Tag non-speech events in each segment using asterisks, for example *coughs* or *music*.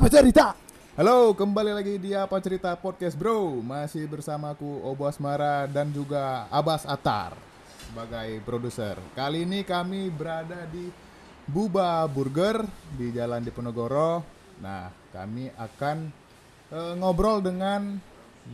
Apa cerita? Halo, kembali lagi di Apa Cerita Podcast Bro Masih bersamaku Obo Asmara dan juga Abbas Atar Sebagai produser Kali ini kami berada di Buba Burger Di Jalan Diponegoro Nah, kami akan eh, ngobrol dengan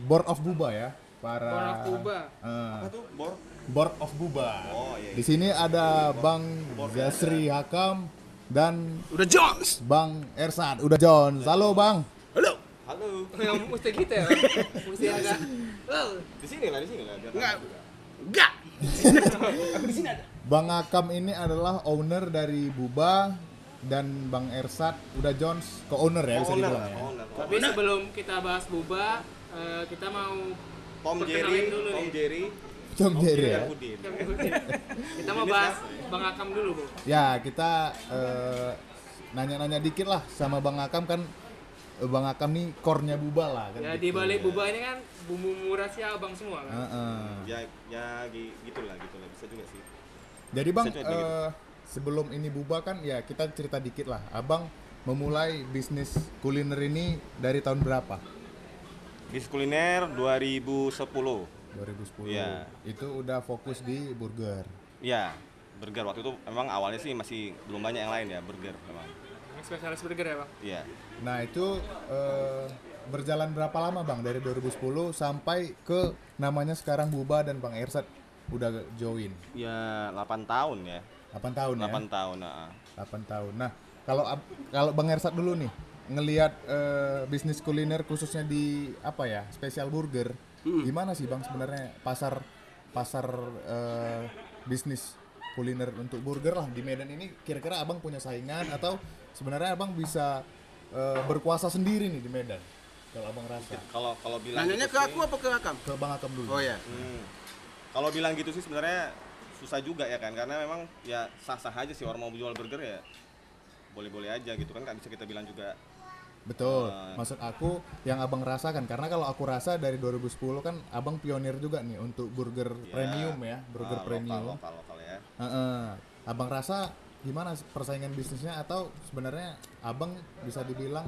Board of Buba ya Para Board of Buba. Eh, Apa tuh bor? Board of Buba. Oh, iya, iya. Di sini ada Bang Zasri Hakam dan Udah Jones. Bang Ersad. Udah John. Halo Bang. Halo. Halo. yang mesti gitu ya mesti agak oh, Di sini lah, di sini lah. Enggak. Enggak. *laughs* Aku di sini ada. Bang Hakam ini adalah owner dari Buba dan Bang Ersad udah Jones co-owner ya bisa Owner dibilang lah, ya. owner. tapi sebelum kita bahas buba eh, kita mau Tom Jerry, dulu Tom. Jerry, Tom Jerry ya. kita mau bahas bang Akam dulu bu Ya, kita eh, nanya-nanya dikit lah sama Bang Hakam kan eh, Bang Hakam nih core-nya Buba lah kan. ya gitu. di balik buba ini kan bumbu rahasia abang semua kan Heeh. Ya, ya gi- gitulah, gitulah. Bisa juga sih. Jadi bang, gitu. eh, sebelum ini buba kan ya kita cerita dikit lah. Abang memulai bisnis kuliner ini dari tahun berapa? Bis kuliner 2010. 2010. Iya. Itu udah fokus di burger. Ya, burger waktu itu memang awalnya sih masih belum banyak yang lain ya, burger memang. Spesialis burger ya bang Iya. Nah itu eh, berjalan berapa lama bang dari 2010 sampai ke namanya sekarang Buba dan Bang Ersat udah join? Ya 8 tahun ya. 8 tahun 8 ya? tahun, nah. 8 tahun. Nah, kalau kalau Bang Ersat dulu nih ngelihat eh, bisnis kuliner khususnya di apa ya spesial burger, gimana sih Bang sebenarnya pasar pasar eh, bisnis kuliner untuk burger lah di Medan ini kira-kira Abang punya saingan atau sebenarnya Abang bisa eh, berkuasa sendiri nih di Medan? Kalau Abang rasa Kalau kalau bilang Nanyanya gitu ke sih- aku apa ke Akam? ke Bang Akam dulu. Oh ya. Hmm. Kalau bilang gitu sih sebenarnya susah juga ya kan karena memang ya sah-sah aja sih orang mau jual burger ya boleh-boleh aja gitu kan nggak bisa kita bilang juga Betul. Ah. Maksud aku yang Abang rasakan karena kalau aku rasa dari 2010 kan Abang pionir juga nih untuk burger ya, premium ya, burger ah, premium. lokal, lokal, lokal ya Heeh. Abang rasa gimana persaingan bisnisnya atau sebenarnya Abang bisa dibilang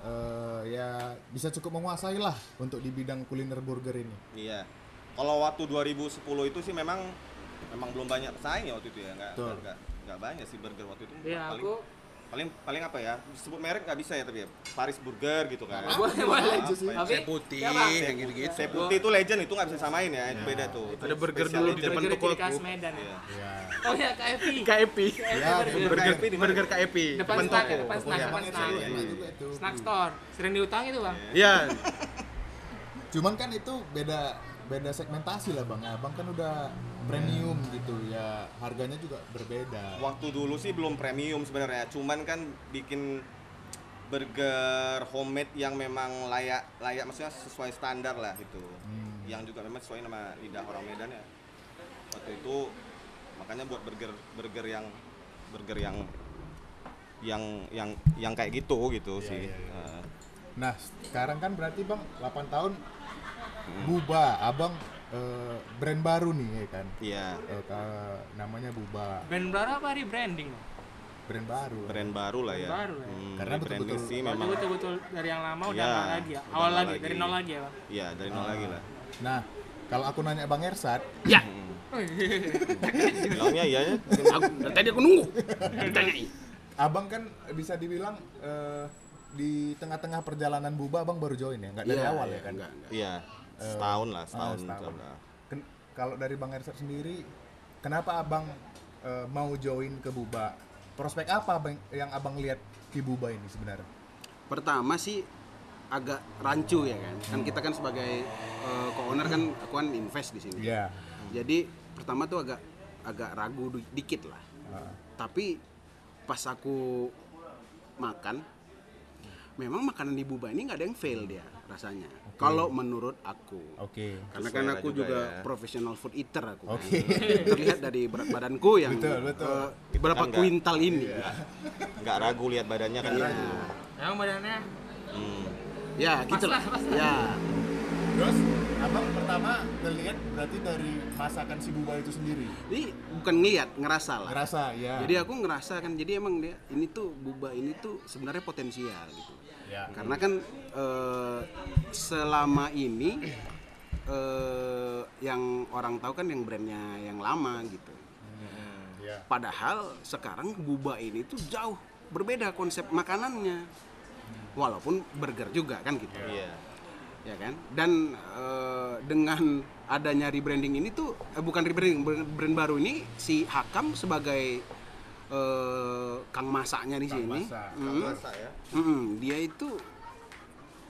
eh, ya bisa cukup menguasai lah untuk di bidang kuliner burger ini. iya kalau waktu 2010 itu sih memang memang belum banyak pesaing ya waktu itu ya nggak Betul. nggak nggak banyak sih burger waktu itu ya paling aku paling paling apa ya disebut merek nggak bisa ya tapi ya Paris Burger gitu kan boleh boleh Apa ya? tapi putih, ya, yang gitu-gitu. Saya putih itu legend itu nggak bisa samain ya, itu beda tuh. Itu Ada burger dulu di depan toko khas. Medan ya Iya. Ya. oh ya KFC KFP. Ya, burger. Burger KFP di mana? burger KFP depan toko. depan snack Tokonya depan snack snack store sering diutang itu bang Iya. *laughs* Cuman kan itu beda beda segmentasi lah Bang. Abang kan udah premium gitu ya. Harganya juga berbeda. Waktu dulu sih belum premium sebenarnya, cuman kan bikin burger homemade yang memang layak layak maksudnya sesuai standar lah gitu. Hmm. Yang juga memang sesuai nama lidah orang Medan ya. Waktu itu makanya buat burger burger yang burger yang yang yang yang kayak gitu gitu Iya, sih. iya, iya. Nah, Nah, sekarang kan berarti Bang 8 tahun Buba, Abang eh, brand baru nih ya kan. Iya, Eh, ka- namanya Buba, brand baru apa rebranding brand baru. brand baru lah ya. Brand baru ya. Hmm, Karena betul-betul- sih Berarti memang. betul-betul dari yang lama udah Iya, nol lagi ya awal lagi lagi. dari nol lagi ya bang Iya, dari nol lagi lah. Nah, kalau aku nanya Bang Ersat, Ya. Bilangnya iya ya. Aku, dari tadi aku nunggu. Ditanyain. Abang kan bisa dibilang eh, di tengah-tengah perjalanan Buba Abang baru join ya, nggak dari Iya, awal iya, ya kan? enggak, enggak. Iya, setahun lah, Ah, setahun. setahun. lah. Ken- kalau dari Bang Ersat sendiri, kenapa Abang eh, mau join ke Buba? Prospek apa abang, yang Abang lihat di Buba ini sebenarnya? Pertama sih agak rancu ya kan. Kan kita kan sebagai eh, co-owner kan aku kan invest di sini. Iya. Jadi pertama tuh agak agak ragu di- dikit lah. Ah, Tapi pas aku makan, memang makanan di Buba ini nggak ada yang fail dia rasanya. Kalau menurut aku. Oke. Karena kan aku juga juga, ya. professional food eater aku. kan. Oke. Terlihat dari berat badanku yang Betul, betul. eh, berapa Kan kuintal ini. Nggak ragu lihat badannya kan Iya. gitu. emang badannya Hmm. Ya, gitu lah. Ya. Terus abang pertama ngelihat berarti dari masakan si Buba itu sendiri. Jadi bukan ngeliat, ngerasa lah. Ngerasa ya. Jadi aku ngerasa kan, jadi emang dia ini tuh buba ini tuh sebenarnya potensial gitu. Ya. Karena kan eh, selama ini eh, yang orang tahu kan yang brandnya yang lama gitu. ya. Padahal sekarang buba ini tuh jauh berbeda konsep makanannya. Walaupun burger juga kan gitu. Iya. Ya kan? Dan eh, dengan adanya rebranding ini tuh eh, bukan rebranding brand, brand baru ini si Hakam sebagai eh, kang masaknya di Kang sini. masak. Mm, Masa ya. mm, dia itu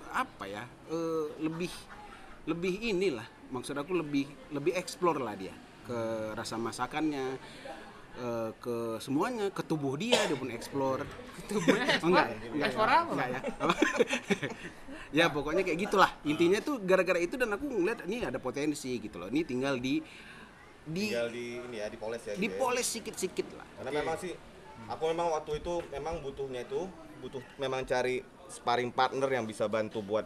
apa ya? eh, lebih lebih inilah maksud aku lebih lebih explore lah dia ke rasa masakannya eh, ke semuanya ke tubuh dia dia pun explore Tubuhnya Oh, enggak, enggak, ekspor apa? enggak ya. *laughs* ya pokoknya kayak gitulah. Intinya tuh gara-gara itu dan aku ngeliat ini ada potensi gitu loh. Ini tinggal di di Tinggal di ini ya, dipoles ya. gitu ya. dipoles sikit-sikit lah. Karena memang sih aku memang waktu itu memang butuhnya itu butuh memang cari sparring partner yang bisa bantu buat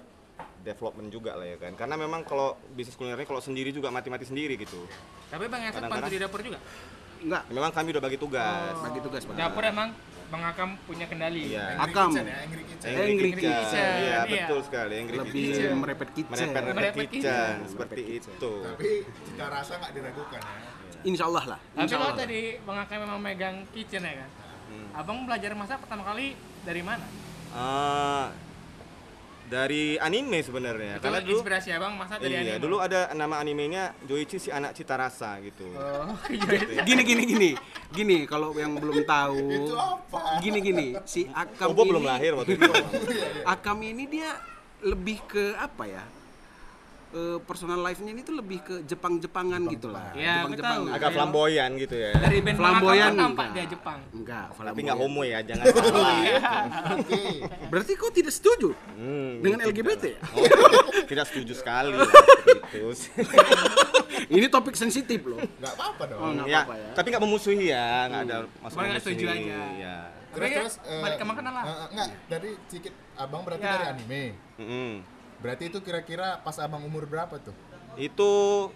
development juga lah ya kan. Karena memang kalau bisnis kulinernya kalau sendiri juga mati-mati sendiri gitu. Tapi Bang Esat Kadang-kadang- bantu di dapur juga? Enggak, Memang kami udah bagi tugas. bagi tugas Pak. Dapur emang Bang Akam punya kendali. Iya. Angry Akam. Kitchen ya, Angry Kitchen. Angry. Iya, Iya. betul sekali. Angry lebih Kitchen. merepet kitchen. Merepet Merepet kitchen, kitchen. seperti Merepet kitchen. itu. Tapi cita rasa nggak diragukan ya. Insya Allah lah. Tapi kalau tadi Bang Akam memang megang kitchen ya kan? Abang belajar masak pertama kali dari mana? Ah, dari anime sebenarnya. Karena dulu inspirasi Abang masak dari Iya, anime? dulu ada nama animenya Joichi si anak cita rasa gitu. Oh, *laughs* iya. Gini gini gini. Gini kalau yang belum tahu. Itu apa? Gini gini, si Akam Oh, ini belum lahir waktu itu. Akam ini dia lebih ke apa ya? Eh, personal life-nya ini tuh lebih ke Jepang-Jepangan gitu lah. Iya, aku tahu. Agak flamboyan gitu ya. Dari band Flamboyan kan nampak enggak. dia Jepang. Enggak, Tapi flamboyan. nggak homo ya, jangan salah. Oke. Berarti kau tidak setuju Hmm, dengan tidak. LGBT ya? Oh, tidak setuju sekali. Gitu. *laughs* Ini topik sensitif loh. Nggak apa-apa dong. Oh, ya, apa-apa ya. tapi nggak memusuhi ya, nggak ada maksud Cuma nggak setuju aja. Ya. Terus Tapi terus eh, balik ke makanan lah. eh, eh, nggak, dari sedikit abang berarti Ya. dari anime. Mm-mm. Berarti itu kira-kira pas abang umur berapa tuh? Itu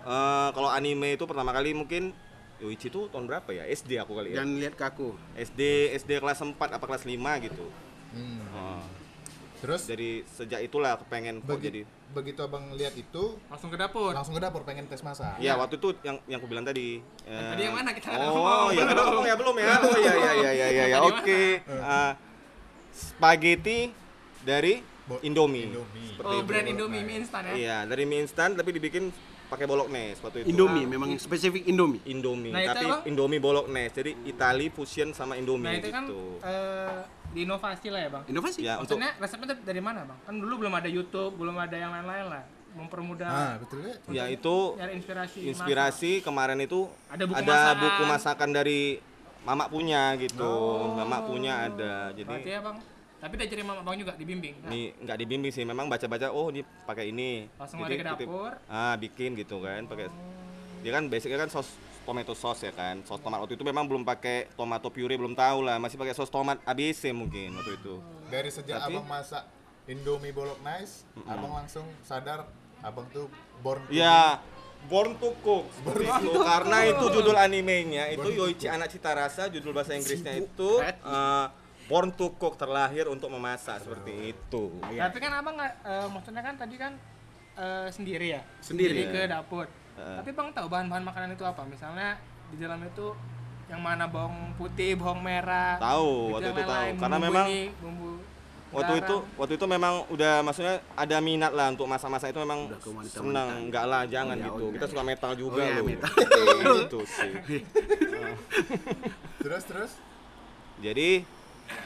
eh, kalau anime itu pertama kali mungkin Yoichi itu tahun berapa ya? SD aku kali ya. Dan lihat ke aku. SD SD kelas 4 apa kelas 5 gitu. Hmm. Oh. Terus Jadi sejak itulah aku pengen kok begi- jadi begitu abang lihat itu Langsung ke dapur. langsung ke dapur pengen tes masak. Ya waktu itu yang yang aku bilang tadi. eh, Tadi yang mana kita Oh ya *laughs* belum ngomong ya belum ya. Oh ya ya ya ya ya, ya. Tadi oke. Eh, spaghetti dari Indomie. Indomie. Seperti Oh, itu. brand Indomie mie instan ya? Iya, dari mie instan tapi dibikin pakai bolognese waktu itu. Indomie, memang spesifik Indomie. Indomie, Nah, itu tapi apa? Indomie bolognese. Jadi Itali fusion sama Indomie Nah itu kan gitu. eh, diinovasi lah ya bang. Inovasi. Ya, untuk resepnya dari mana bang? Kan dulu belum ada YouTube, belum ada yang lain-lain lah. Mempermudah Ah, betul ya. ya itu inspirasi. inspirasi kemarin itu Ada buku ada masakan. buku masakan dari Mama punya gitu. Mama punya ada. masak. Berarti Jadi ya bang. Tapi diajarin mama bang juga dibimbing. Nah, ini nggak dibimbing sih, memang baca-baca oh ini pakai ini. Langsung Jadi lari ke titip- dapur. Ah, bikin gitu kan, pakai dia kan basicnya kan sos tomato sauce ya kan. Sos tomat waktu itu memang belum pakai tomato puree belum tahu lah, masih pakai sos tomat ABC mungkin waktu itu. Dari sejak Tapi- abang masak Indomie bolognese, abang langsung sadar abang tuh born to Ya, Born to Cook *laughs* seperti itu. karena itu judul animenya itu Yoichi Anak Cita Rasa judul bahasa Inggrisnya itu eh, Born to Cook terlahir untuk memasak seperti itu. Tapi kan abang nggak, eh, maksudnya kan tadi kan eh, sendiri ya. Sendiri. ke dapur. Heeh. Tapi bang tahu bahan-bahan makanan itu apa? Misalnya di dalam itu yang mana bawang putih, bawang merah. Tahu, gitu waktu itu tahu. Karena memang ini, bumbu Waktu garam. itu waktu itu memang udah maksudnya ada minat lah untuk masak-masak itu memang senang. Enggak lah, jangan Oh, ya, gitu. oh, Kita ya. suka metal juga Oh, ya, loh. metal. Gitu sih. *laughs* Terus terus Jadi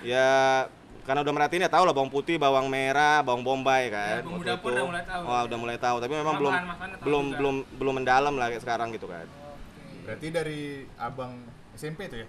ya karena udah merhatiin ya tahu lah bawang putih, bawang merah, bawang bombay kan. Ya, bumbu dapur itu. udah mulai tahu. Wah, udah mulai tahu, tapi memang belum belum juga. belum belum mendalam lah kayak sekarang gitu kan. berarti dari abang SMP tuh ya?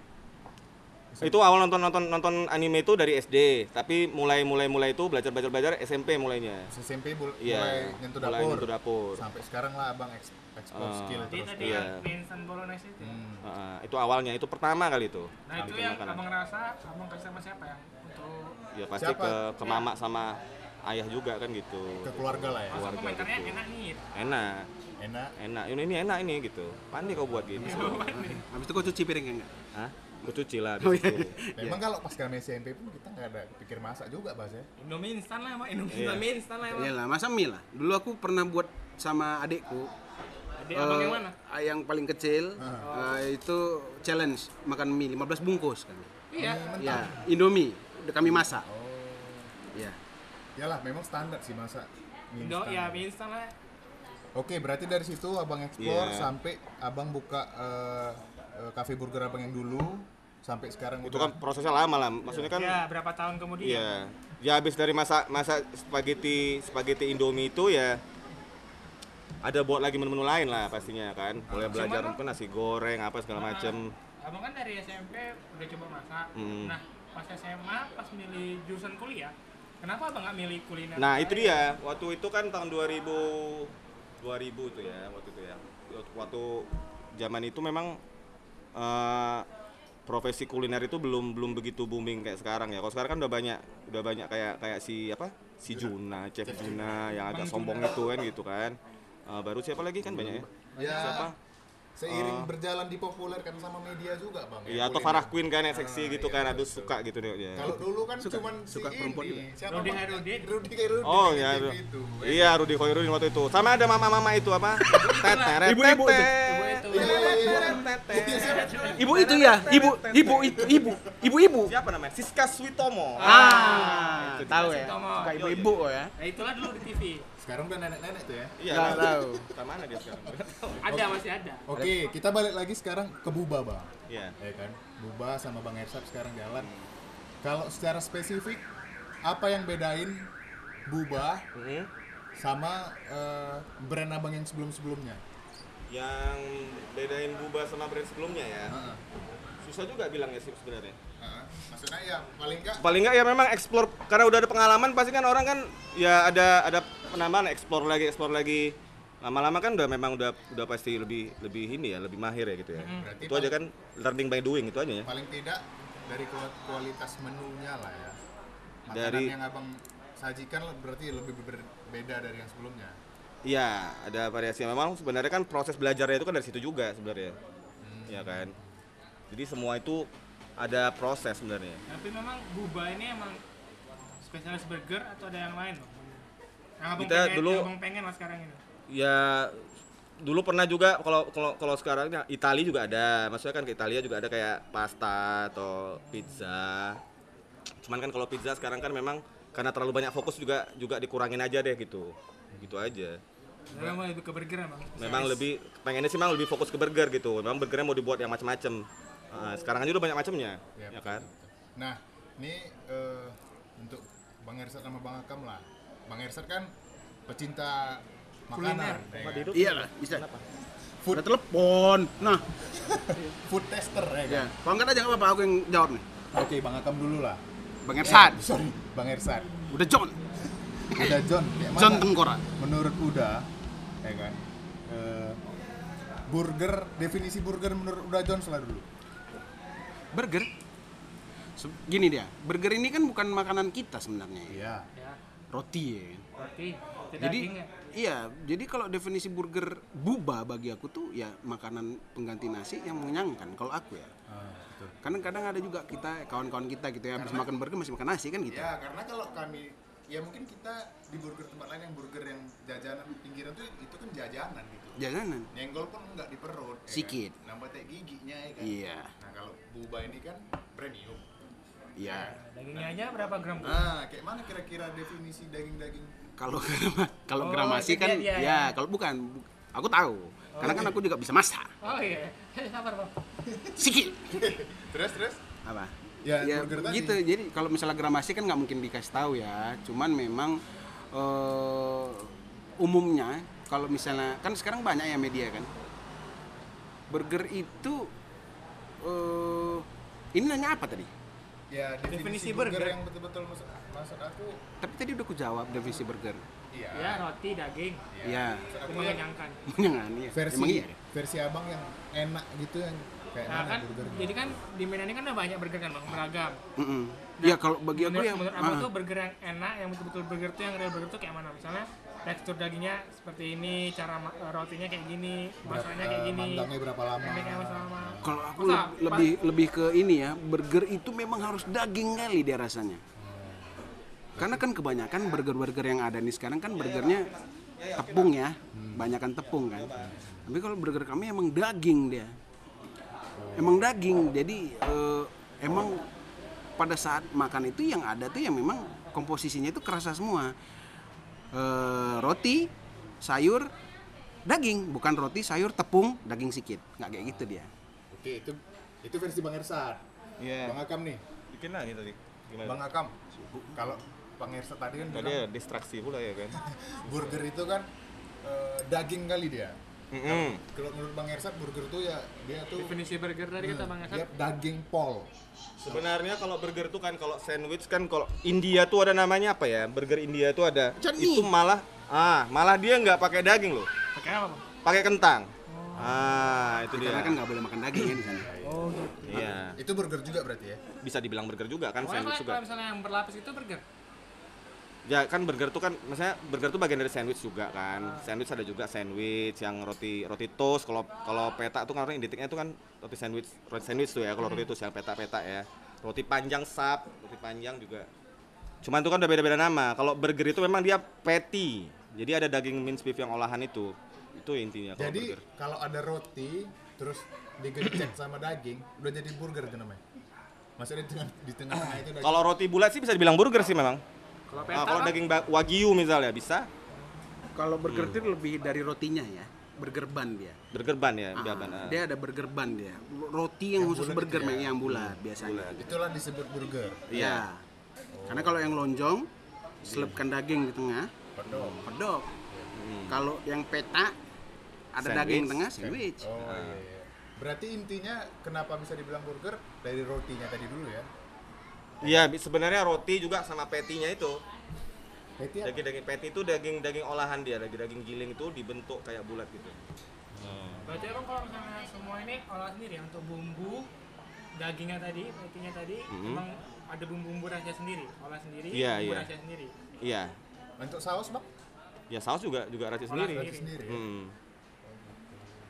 Itu awal nonton nonton nonton anime itu dari SD, tapi mulai mulai mulai itu belajar belajar belajar SMP mulainya. SMP bul- Iya, mulai nyentuh mulai dapur. nyentuh dapur. Sampai sekarang lah abang eks- explore Ah. skill terus. tadi Iya. yang instan bolognese itu. ya? Hmm. Heeh, itu awalnya itu pertama kali itu. Nah itu yang makanan. abang rasa, abang kasih sama siapa yang untuk Ya pasti Siapa? ke ke mama sama ayah juga kan gitu ke keluarga lah ya Masa Keluarga komentarnya gitu. enak nih. enak enak enak ini ini enak ini gitu pandai kau buat gitu Habis itu kau cuci piringnya enggak? Hah? Gue cuci lah Oh, habis iya. itu. Memang kalau pas kami SMP pun kita nggak ada pikir masak juga bahas ya. Indomie instan lah, Mak. Indomie Iya. Indomie instan lah, Mak. Iyalah, masa mie lah. Dulu aku pernah buat sama adikku. Abang eh, yang mana? Yang paling kecil eh, itu challenge makan mie 15 bungkus kan. Iya. Ya, Indomie udah kami masak. Oh. Ya. Yalah, memang standar sih masak. mie Indo ya mie instan lah. Oke, berarti dari situ abang explore Iya. sampai abang buka eh, cafe burger abang yang dulu sampai sekarang Itu udah kan prosesnya lama lah. Maksudnya kan Ya, berapa tahun kemudian? Iya. Ya habis dari masa masa spaghetti spaghetti Indomie itu ya ada buat lagi menu-menu lain lah pastinya kan. Mulai belajar Cuman- mungkin nasi goreng apa segala macem. Abang kan dari SMP udah coba masak. Hmm. Nah, pas SMA, pas milih jurusan kuliah, kenapa abang nggak milih kuliner? Nah, itu dia. Waktu itu kan tahun 2000 2000 itu ya, waktu itu ya. Waktu zaman itu memang eh, profesi kuliner itu belum belum begitu booming kayak sekarang ya. Kalau sekarang kan udah banyak udah banyak kayak kayak si apa? Si Juna, Chef Juna yang agak sombong itu kan gitu kan. Eh, baru siapa lagi kan banyak ya? Ya, Siapa? seiring berjalan dipopulerkan sama media juga, Bang. Iya, atau. Farah Queen kan yang seksi Ah, gitu iya, kan, aduh betul. suka gitu deh. ya. Kalau dulu kan Suka- cuman suka si perempuan ini. juga. Siapa Rudy? Hairudin. Rudy Hairudin Oh iya, TV Ru- itu. iya Rudi Khoirudin waktu itu. Sama ada mama-mama itu apa? *laughs* Ibu-ibu itu. Ibu itu. Ibu itu ya, ibu, ibu itu, ibu, ibu-ibu. Siapa namanya? Siska Switomo. Ah, tahu ya. Suka ibu-ibu ya. Nah, itulah dulu di TV. Sekarang udah nenek-nenek tuh ya. Iya, Nggak tahu. Mana dia sekarang? *laughs* Ada masih ada. Oke, kita balik lagi sekarang ke Buba, Bang. Iya. Ya kan? Buba sama Bang Ersat sekarang jalan. Kalau secara spesifik apa yang bedain Buba Mhm. sama eh, brand abang yang sebelum-sebelumnya? Yang bedain Buba sama brand sebelumnya ya. Heeh. Susah juga bilangnya sih sebenarnya. Heeh. Maksudnya ya paling enggak Paling nggak ya memang explore karena udah ada pengalaman pasti kan orang kan ya ada ada penambahan explore lagi explore lagi lama-lama kan udah memang udah udah pasti lebih lebih ini ya lebih mahir ya gitu ya Berarti itu aja kan learning by doing itu aja ya paling tidak dari kual- kualitas menunya lah ya. Makanan Dari- yang abang sajikan berarti lebih berbeda dari yang sebelumnya. Iya, ada variasi. Memang sebenarnya kan proses belajarnya itu kan dari situ juga sebenarnya. Iya kan. Jadi semua itu ada proses sebenarnya. Tapi memang Buba ini emang spesialis burger atau ada yang lain? Bang? Yang abang Kita pengen, dulu- yang abang pengen lah sekarang ini. Ya dulu pernah juga kalau kalau kalau sekarang ya, Italia juga ada. Maksudnya kan ke Italia juga ada kayak pasta atau pizza. Cuman kan kalau pizza sekarang kan memang karena terlalu banyak fokus juga juga dikurangin aja deh gitu. Gitu aja. Memang lebih ke burger emang. Memang lebih pengennya sih memang lebih fokus ke burger gitu. Memang burgernya mau dibuat yang macam-macam. Nah, sekarang aja udah banyak macamnya, Ya, ya betul, kan? Nah, ini eh, untuk Bang Ersat sama Bang Akam lah. Bang Ersat kan pecinta makanan, ya? Iya lah, bisa. Udah telepon. Nah, *laughs* food tester ya kan. ya. Kalau enggak aja nggak apa-apa, aku yang jawab nih. Oke, Bang Akam dulu lah. Bang Ersad, Eh, sorry, Bang Ersat. udah John, Udah John, *laughs* mana? John Tengkorak. Menurut Uda, ya kan? eh, burger, definisi burger menurut Uda John lah dulu. Burger. Gini dia, burger ini kan bukan makanan kita sebenarnya. ya. Iya. Roti ya. itu Jadi daging ya. iya, jadi kalau definisi burger buba bagi aku tuh ya makanan pengganti nasi yang mengenyangkan kalau aku ya. Ah, betul. Karena kadang ada juga kita kawan-kawan kita gitu ya habis makan burger masih makan nasi kan gitu. Ya, karena kalau kami ya mungkin kita di burger tempat lain yang burger yang jajanan pinggiran tuh itu kan jajanan gitu. Jajanan. Nyenggol pun enggak di perut. ya kan? Sikit. Nambah teh giginya ya kan. Iya. Nah, kalau buba ini kan premium. Iya. Dagingnya aja berapa gram? Nah, kayak mana kira-kira definisi daging-daging? Kalau kalau Oh, gramasi kan dia, ya, ya. kalau bukan bu- aku tahu. Karena kan aku juga bisa masak. Oh iya. Sabar, Bang. Sikit. *laughs* Terus terus? Apa? Ya, ya burger tadi. gitu. Jadi kalau misalnya gramasi kan nggak mungkin dikasih tahu ya. Cuman memang eh, umumnya kalau misalnya kan sekarang banyak ya media kan. Burger itu eh ini nanya apa tadi? Ya, definisi, Definisi burger, burger. yang betul-betul maksud, maksud aku Tapi tadi udah aku jawab definisi burger. iya. Ya, roti, daging. Iya. Yang mengenyangkan. *laughs* Menyenangkan ya. versi Emang iya. versi abang yang enak gitu yang Kayak Nah kan, burgernya? jadi kan di Medan ini kan ada banyak burger kan bang, beragam. Mm-mm. ya kalau bagi aku menurut, ya menurut aku ah, tuh burger yang enak, yang betul-betul burger tuh yang real burger tuh kayak mana? Misalnya tekstur dagingnya seperti ini, cara eh, rotinya kayak gini, masalahnya kayak Eh, gini. manggangnya berapa lama? Kalau aku Masa le- lebih lebih ke ini ya burger itu memang harus daging kali dia rasanya. Karena kan kebanyakan burger-burger yang ada nih sekarang kan burgernya tepung ya banyakan tepung kan. Tapi kalau burger kami emang daging dia. Emang daging jadi eh, emang pada saat makan itu yang ada tuh yang memang komposisinya itu kerasa semua Eh, roti sayur daging bukan roti sayur tepung daging sedikit nggak kayak gitu dia oke itu itu versi bang Ersat Iya. bang Akam nih Bikin lagi tadi. Gimana? bang Akam kalau bang Ersat tadi kan Tadi bilang ada distraksi pula ya kan. *laughs* burger itu kan eh, daging kali dia Mm-mm. kalau menurut bang Ersat burger tuh ya dia tuh Definisi burger tadi kata Bang dia Asad, daging pol Sebenarnya kalau burger tuh kan kalau sandwich kan kalau India tuh ada namanya apa ya? Burger India tuh ada Chutney. itu malah ah malah dia nggak pakai daging loh, pakai apa bang? pakai kentang. Ah itu dia. karena kan nggak boleh makan daging ya di sana Oh gitu. Iya. itu burger juga berarti ya Bisa dibilang burger juga kan Pokoknya sandwich kalau, juga. kalau misalnya yang berlapis itu burger. Ya kan burger tuh kan maksudnya burger tuh bagian dari sandwich juga kan. Sandwich ada juga sandwich yang roti roti toast. Kalau kalau peta tuh kan orang identiknya tuh kan roti sandwich roti sandwich tuh ya. Kalau roti toast yang peta-peta ya. Roti panjang sap, roti panjang juga. Cuman itu kan udah beda-beda nama. Kalau burger itu memang dia patty. Jadi ada daging minced beef yang olahan itu. Itu intinya kalau jadi burger. kalau ada roti terus digencet sama daging udah jadi burger itu namanya maksudnya di tengah di tengah-tengah itu *coughs* Kalau roti bulat sih bisa dibilang burger sih memang. Kalau Ah, peta kalau Bang, daging wagyu misalnya bisa. kalau burger itu lebih dari rotinya ya burger bun dia Burger bun ya, Ah, bun. ah. dia ada burger bun dia roti yang, khusus bulat burger itu ya? yang bulat biasanya itulah disebut burger Iya. Karena kalau yang lonjong selipkan daging di tengah, pedok pedok. Kalau yang peta ada Sandwich. daging tengah sandwich. oh iya, iya. berarti intinya kenapa bisa dibilang burger dari rotinya tadi dulu ya Iya, sebenarnya roti juga sama patty-nya itu. Patty apa? Daging daging patty itu daging daging olahan dia, daging daging giling itu dibentuk kayak bulat gitu. Berarti abang kalau misalnya semua ini olah sendiri ya, untuk bumbu dagingnya tadi, petinya tadi, emang ada bumbu-bumbu rahasia sendiri, olah sendiri, Iya, bumbu rahasia sendiri. Iya. untuk saus bang Ya saus juga juga racik Olah sendiri. Sendiri ya? Hmm.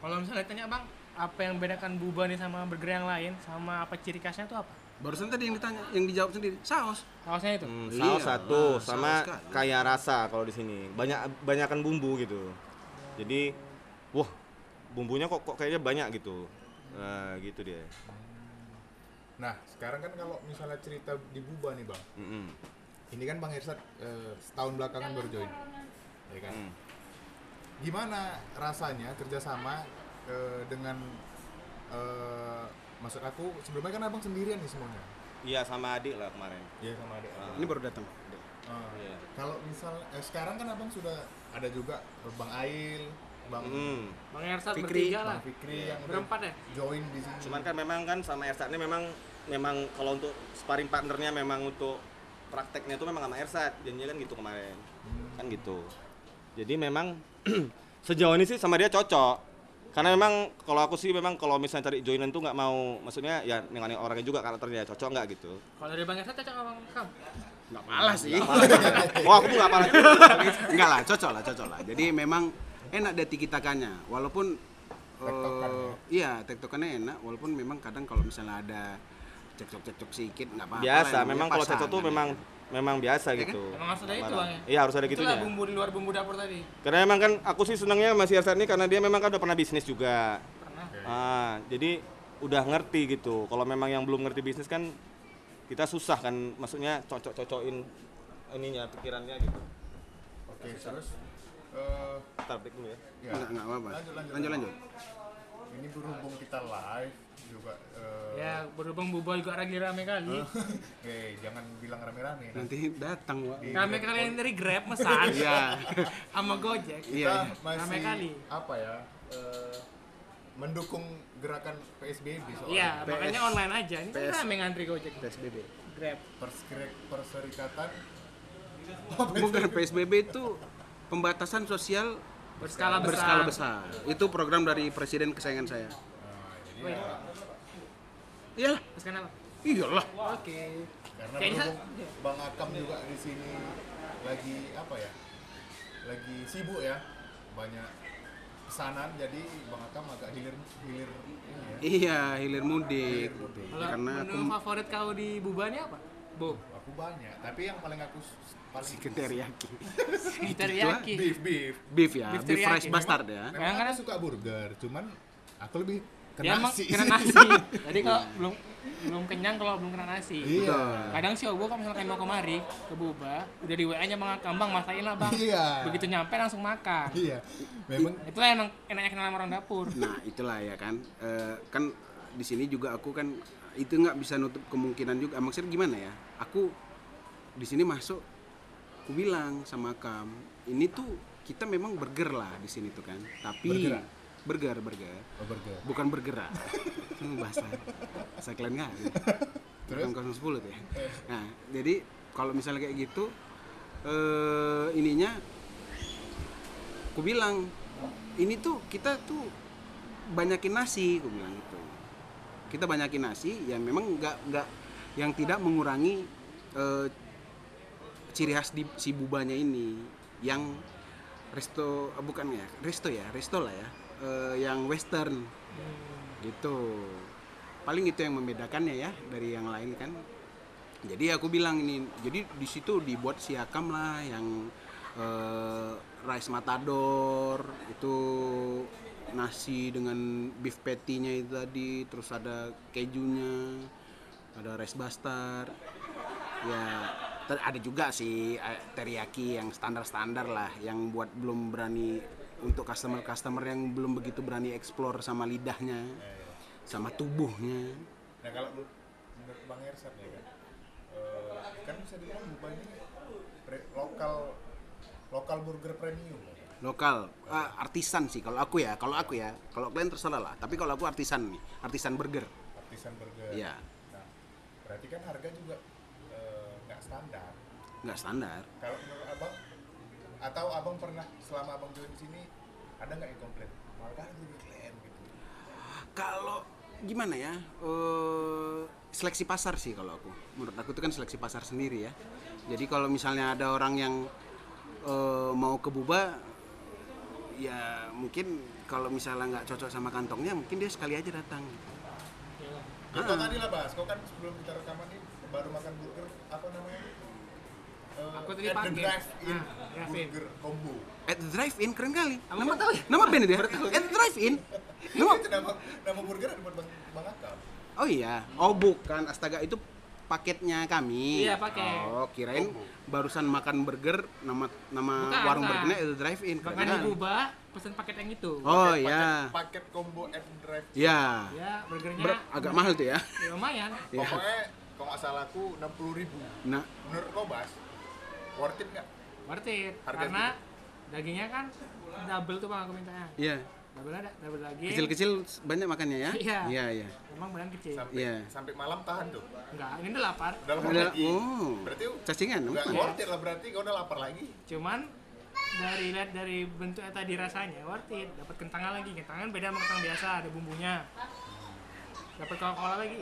Kalau misalnya tanya bang, apa yang membedakan buba nih sama burger yang lain, sama apa ciri khasnya itu apa? Barusan tadi yang ditanya, yang dijawab sendiri, saus. Sausnya itu. Hmm, Iya, saus satu ah, sama saus kan. kaya rasa kalau di sini. Banyak banyakan bumbu gitu. Jadi, wah, bumbunya kok kok kayaknya banyak gitu. Nah, gitu dia. nah sekarang kan kalau misalnya cerita di Buba nih bang Mm-mm. ini kan bang Irsat eh, setahun belakangan baru join ya kan Mm. gimana rasanya kerjasama eh, dengan eh, maksud aku sebelumnya kan abang sendirian nih semuanya Iya sama adik lah kemarin. iya sama adik Ah. Ini baru datang. Ah, Iya. kalau misal eh, sekarang kan abang sudah ada juga bang Ail bang Hmm. Bang Ersat Fikri, bertiga lah. bang Fikri yang udah Berempat ya? join di sini Cuman kan memang kan sama Ersat ini memang memang kalau untuk sparring partnernya memang untuk prakteknya itu memang sama Ersat janjinya kan gitu kemarin kan gitu jadi memang *clears throat* sejauh ini sih sama dia cocok karena memang kalau aku sih memang kalau misalnya cari joinan tuh nggak mau maksudnya ya nenganin orangnya juga karakternya cocok nggak gitu Kalau dari Bang Ersat cocok sama Bang Kam? Enggak malah sih. oh aku tuh nggak apa Enggak *laughs* lah, cocok lah, cocok lah. Jadi memang enak dia tiki-takanya. Walaupun Tektokan eh, iya, tektokannya enak walaupun memang kadang kalau misalnya ada cekcok-cekcok sedikit nggak apa-apa. biasa lah, memang kalau cocok tuh memang ya kan. Memang biasa Iya kan? gitu Emang harus ada itu. Bang, ya? iya harus ada Itulah gitunya bumbu di luar bumbu dapur tadi. karena memang kan aku sih senangnya masih Ersat ini karena dia memang kan udah pernah bisnis juga Pernah. Ah, jadi udah ngerti gitu. Kalau memang yang belum ngerti bisnis kan kita susah kan, maksudnya cocok-cocokin ininya pikirannya gitu. oke terus eh, Ntar break dulu ya. ya, Enggak, enggak apa-apa. Lanjut, lanjut. lanjut. lanjut. ini berhubung kita live juga eh, Ya, berhubung buba juga lagi rame kali. eh *laughs* jangan bilang rame-rame Nanti datang, Wak. Rame kali yang dari Grab mesan. *laughs* Iya. *laughs* sama Gojek. kita Iya, iya. masih Rame kali. apa ya eh, mendukung gerakan PSBB soalnya Iya, PS. makanya online aja. Ini kan PS. rame ngantri Gojek. PSBB. Grab. Perskri- perserikatan Bukan PSBB itu pembatasan sosial Berskala besar. berskala besar. Itu program dari presiden kesayangan saya. Nah, jadi Wih. ya, Iyalah, Terus kenapa? iyalah. Oke. Karena Kayaknya- Bang Akam juga di sini lagi apa ya? Lagi sibuk ya. Banyak pesanan jadi Bang Akam agak hilir hilir ini ya. Iya, hilir mudik. Kalau Karena aku menu favorit kau di Buba ini apa? Bu. Aku banyak, tapi yang paling aku paling chicken teriyaki. *laughs* Teriyaki. beef beef. Beef ya, Beef beef, rice bastard ya. Memang Kadang-kadang- aku suka burger, cuman aku lebih ke Dia emang nasi. kena *laughs* nasi. Jadi kalau belum belum kenyang kalau belum kena nasi. Iya. Kadang si Obo kalau misalkan mau kemari ke Buba, udah di WA-nya Bang Akambang masain lah Bang. Iya. Begitu nyampe langsung makan. Iya. Memang Itulah emang enaknya kenal sama orang dapur. Nah, itulah ya kan. Eh, kan di sini juga aku kan itu nggak bisa nutup kemungkinan juga. Maksudnya gimana ya? Aku di sini masuk aku bilang sama Kam, ini tuh kita memang burger lah di sini tuh kan. Tapi Bergerak? Burger, burger. oh, burger. Bukan bergerak. Hmm, *laughs* bahasa bahasa kalian nggak? Terus? Bukan 010 tuh ya. Nah, jadi kalau misalnya kayak gitu eh ininya aku bilang ini tuh kita tuh banyakin nasi aku bilang gitu kita banyakin nasi yang memang nggak nggak yang tidak mengurangi eh, ciri khas di si bubanya ini yang resto eh, bukan ya resto ya resto lah ya eh, yang western. Gitu. Paling itu yang membedakannya ya dari yang lain kan. Jadi aku bilang ini jadi di situ dibuat siakam lah yang eh, rice matador itu nasi dengan beef patty-nya itu tadi terus ada kejunya ada rice bastard ya ter- ada juga sih eh, teriyaki yang standar-standar lah yang buat belum berani untuk customer-customer yang belum begitu berani explore sama lidahnya sama tubuhnya Nah kalau menurut Bang Ersat ya kan, kan bisa dibilang pre- lokal lokal burger premium. ya. lokal Ah, artisan sih kalau aku ya kalau aku ya kalau kalian terserah lah tapi kalau aku artisan nih artisan burger Artisan burger. Iya. Nah, berarti kan harga juga eh, nggak standar. nggak standar Kalau menurut abang atau abang pernah selama abang join sini ada nggak yang komplain? Malah jadi klaim gitu. kalau gimana ya eh, seleksi pasar sih kalau aku menurut aku itu kan seleksi pasar sendiri ya jadi kalau misalnya ada orang yang eh, mau ke buba ya mungkin kalau misalnya nggak cocok sama kantongnya mungkin dia sekali aja datang Ya, kau tadi lah bahas, kau kan sebelum kita rekaman ini baru makan burger apa namanya? Aku tadi at the pagi. drive-in Ah, drive-in. burger combo. at the drive-in keren kali Kamu nama tahu ya? nama band dia at the drive-in nama Itu nama nama burger ada buat bang, bang Akam. Oh iya. Oh bukan, astaga itu paketnya kami. Iya, paket. Oh, kirain barusan makan burger nama nama Bukan, warung bukan. burgernya itu drive-in. Makan Keren. di Buba, pesen paket yang itu. Oh Paket- iya. Paket combo at the drive. Ya. Ya, burgernya Ber- agak mahal tuh ya. ya, lumayan. Iya. Pokoknya kalau nggak salah aku 60 ribu. Nah, Menurut kau Bas, worth it nggak? Worth it. Harga Karena dagingnya kan double tuh bang aku mintanya. iya. Double ada, double daging. Kecil-kecil banyak makannya ya? Iya. Iya, iya. Emang badan kecil. Sampai Iya. sampai malam tahan tuh. Enggak, ini udah lapar. Udah lapar lagi. oh. Berarti Cacingan dong. nggak worth it lah berarti kau udah lapar lagi. Cuman dari lihat dari bentuknya tadi rasanya worth it. Dapat kentangan lagi. Kentangan beda sama kentang biasa, ada bumbunya. Dapat Coca-Cola lagi.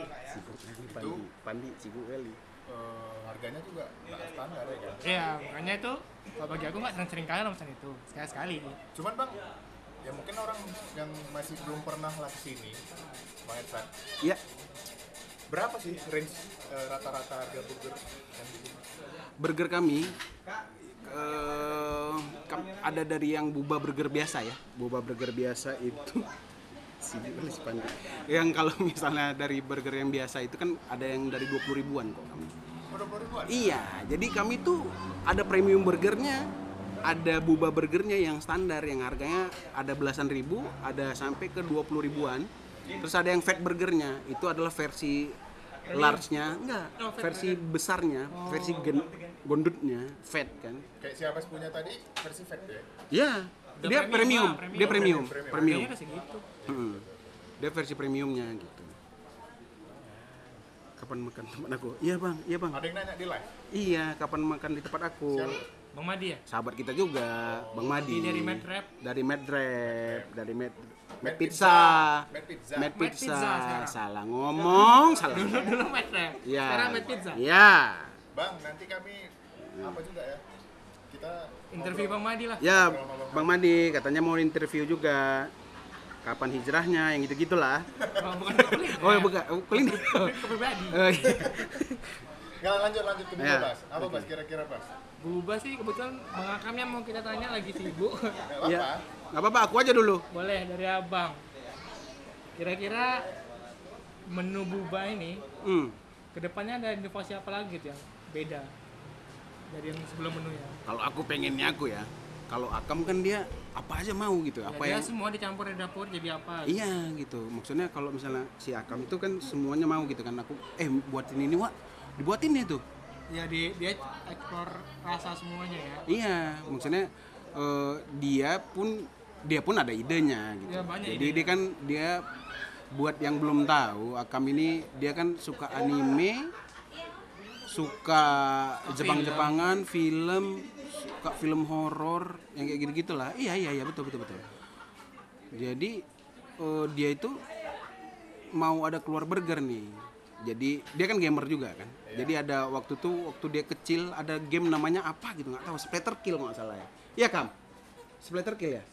Pandi, pandi, cigu kali. Eh, harganya juga nggak standar ya kan. Iya, makanya itu kalau bagi aku nggak sering-sering kali pesan itu. Sekali-sekali. Cuman bang, ya mungkin orang yang masih belum pernah lah ke sini, Bang Edsan, Iya. berapa sih range eh, rata-rata harga burger yang di sini? Burger kami eh, kam- ada dari yang buba burger biasa ya. Buba burger biasa itu *laughs* sini. Yang kalau misalnya dari burger yang biasa itu kan ada yang dari 20 ribuan kok kami. Iya, jadi kami tuh ada premium burgernya, ada buba burgernya yang standar yang harganya ada belasan ribu, ada sampai ke 20 ribuan. Terus ada yang fat burgernya, itu adalah versi large-nya, enggak, Oh, versi besarnya, versi gen- gondutnya, fat kan. Kayak siapa punya tadi versi fat ya? Ya, Udah dia premium premium, premium. dia premium, Premium. premium. Segitu. Mm. Dia versi premiumnya gitu. Kapan makan tempat aku iya bang iya bang Ada yang nanya di live. iya kapan makan di tempat aku Bang Madi ya? sahabat kita juga bang Madi Ini dari Mad Rap. dari Mad Rap dari Mad Mad Pizza Mad Pizza. Mad Pizza Pizza salah ngomong salah Dulu dulu Mad Rap. Iya. Sekarang Mad Pizza. Iya. Bang, nanti kami apa juga ya? Kita Interview Bang Madi lah. Ya, Bang Madi katanya mau interview juga. Kapan hijrahnya yang gitu-gitulah. Oh, bukan. Oh, ya bukan. Oh. Ke pribadi. Oh, iya. Nggak lanjut lanjut ke Ya. Bas. Apa Bas kira-kira Bas? Buba sih kebetulan Bang Akamnya mau kita tanya lagi sibuk. Nggak Ya. *laughs* apa-apa. Nggak apa-apa, aku aja dulu. Boleh dari Abang. Kira-kira menu Buba ini Hmm. ke depannya ada inovasi apa lagi tuh yang beda dari yang sebelum menunya? Kalau aku pengennya aku ya. Kalau Akam kan dia apa aja mau gitu. Ya, Apa dia yang semua dicampur di dapur jadi apa? gitu. Iya gitu. Maksudnya kalau misalnya si Akam itu kan semuanya mau gitu kan. Aku eh buatin ini, Wak. Dibuatin ya tuh. Ya di, dia ekspor rasa semuanya ya. Iya, maksudnya eh, dia pun dia pun ada idenya gitu. Iya, banyak Jadi dia kan dia buat yang belum tahu, Akam ini dia kan suka anime, suka Jepang-Jepangan, film, suka film horor yang kayak gitu-gitu lah. Iya, iya, iya, betul betul betul. Jadi eh, dia itu mau ada keluar burger nih. Jadi dia kan gamer juga kan. Jadi ada waktu tuh waktu dia kecil ada game namanya apa gitu nggak tahu Splatter Kill nggak salah ya. Iya kam. Splatter Kill ya.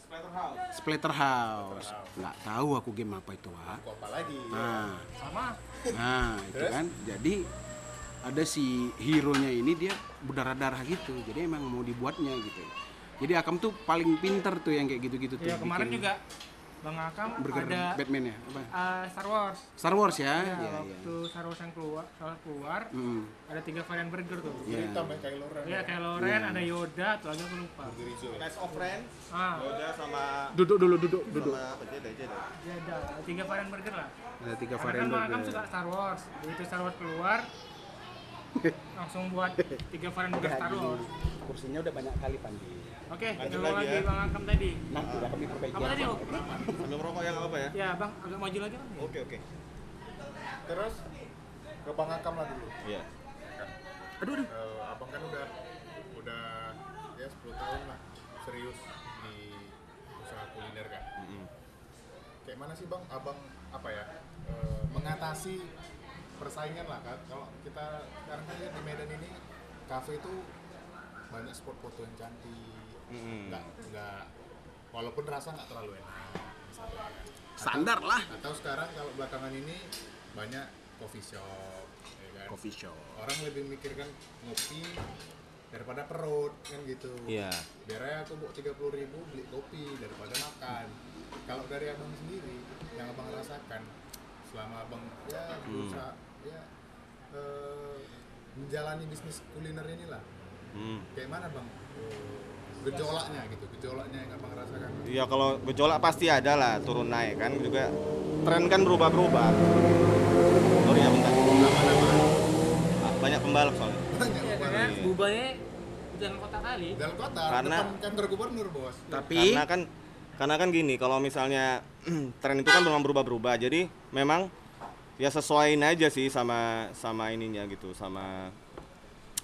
Splatter House. Nggak tahu aku game apa itu Wak. Kok apa lagi? Nah, Sama. nah itu kan. Jadi ada si hero-nya ini dia berdarah-darah gitu. Jadi emang mau dibuatnya gitu. Jadi Akam tuh paling pinter tuh yang kayak gitu-gitu tuh. Ya kemarin bikin juga Bang Akam burger ada Batman ya. Apa? uh, Star Wars. Star Wars ya. Ya, Iya, iya. waktu Star Wars yang keluar, Star Wars keluar Hmm. ada tiga varian burger tuh. Iya. Ya Kylo Ren. Ya Kylo Ren, ada Yoda, tuh lagi aku lupa. Gerizo ya. Best of Friend, Ah, Yoda sama Duduk dulu, duduk, duduk. sama apa Jedi Jedi. Yoda, tiga varian burger lah. Ada tiga Karena varian kan Bang Akam suka Star Wars, begitu Star Wars keluar, langsung buat tiga varian burger Star Wars. Kursinya udah banyak kali pandi. Oke, Lanjut itu lagi lagi ya. Bang Akam tadi. Nah, udah kami perbaiki. Apa tadi, Om? Sambil merokok yang apa ya? Ya, Bang, agak maju lagi, Bang. Oke oke. Terus ke Bang Akam lah dulu. Iya. Aduh, aduh. Eh, abang kan udah udah ya 10 tahun lah serius di usaha kuliner kan. Kayak mana sih bang, abang apa ya eh, mengatasi persaingan lah kan? Kalau kita sekarang kan lihat di Medan ini kafe itu banyak spot foto yang cantik, Mm-mm. nggak nggak walaupun rasa nggak terlalu enak. misalnya. Standar lah. Atau sekarang kalau belakangan ini banyak coffee shop, ya kan? Coffee shop. orang lebih mikirkan ngopi daripada perut kan gitu Iya. biar aja aku bawa tiga ribu beli kopi daripada makan kalau dari abang sendiri yang abang rasakan selama abang ya berusaha ya eh, menjalani bisnis kuliner inilah Hmm. kayak mana bang gejolaknya gitu gejolaknya yang abang rasakan Ya kalau gejolak pasti ada lah turun naik kan juga tren kan berubah-berubah. Sorry ya bentar. Ah, Banyak pembalap soalnya. banyak Ya, Bang. karena bubanya jangan kota kali. dalam kota Karena- depan kantor gubernur bos Tapi Karena kan karena kan gini, kalau misalnya *clears throat* tren itu kan memang berubah-berubah. Jadi memang ya sesuaiin aja sih sama sama ininya gitu, sama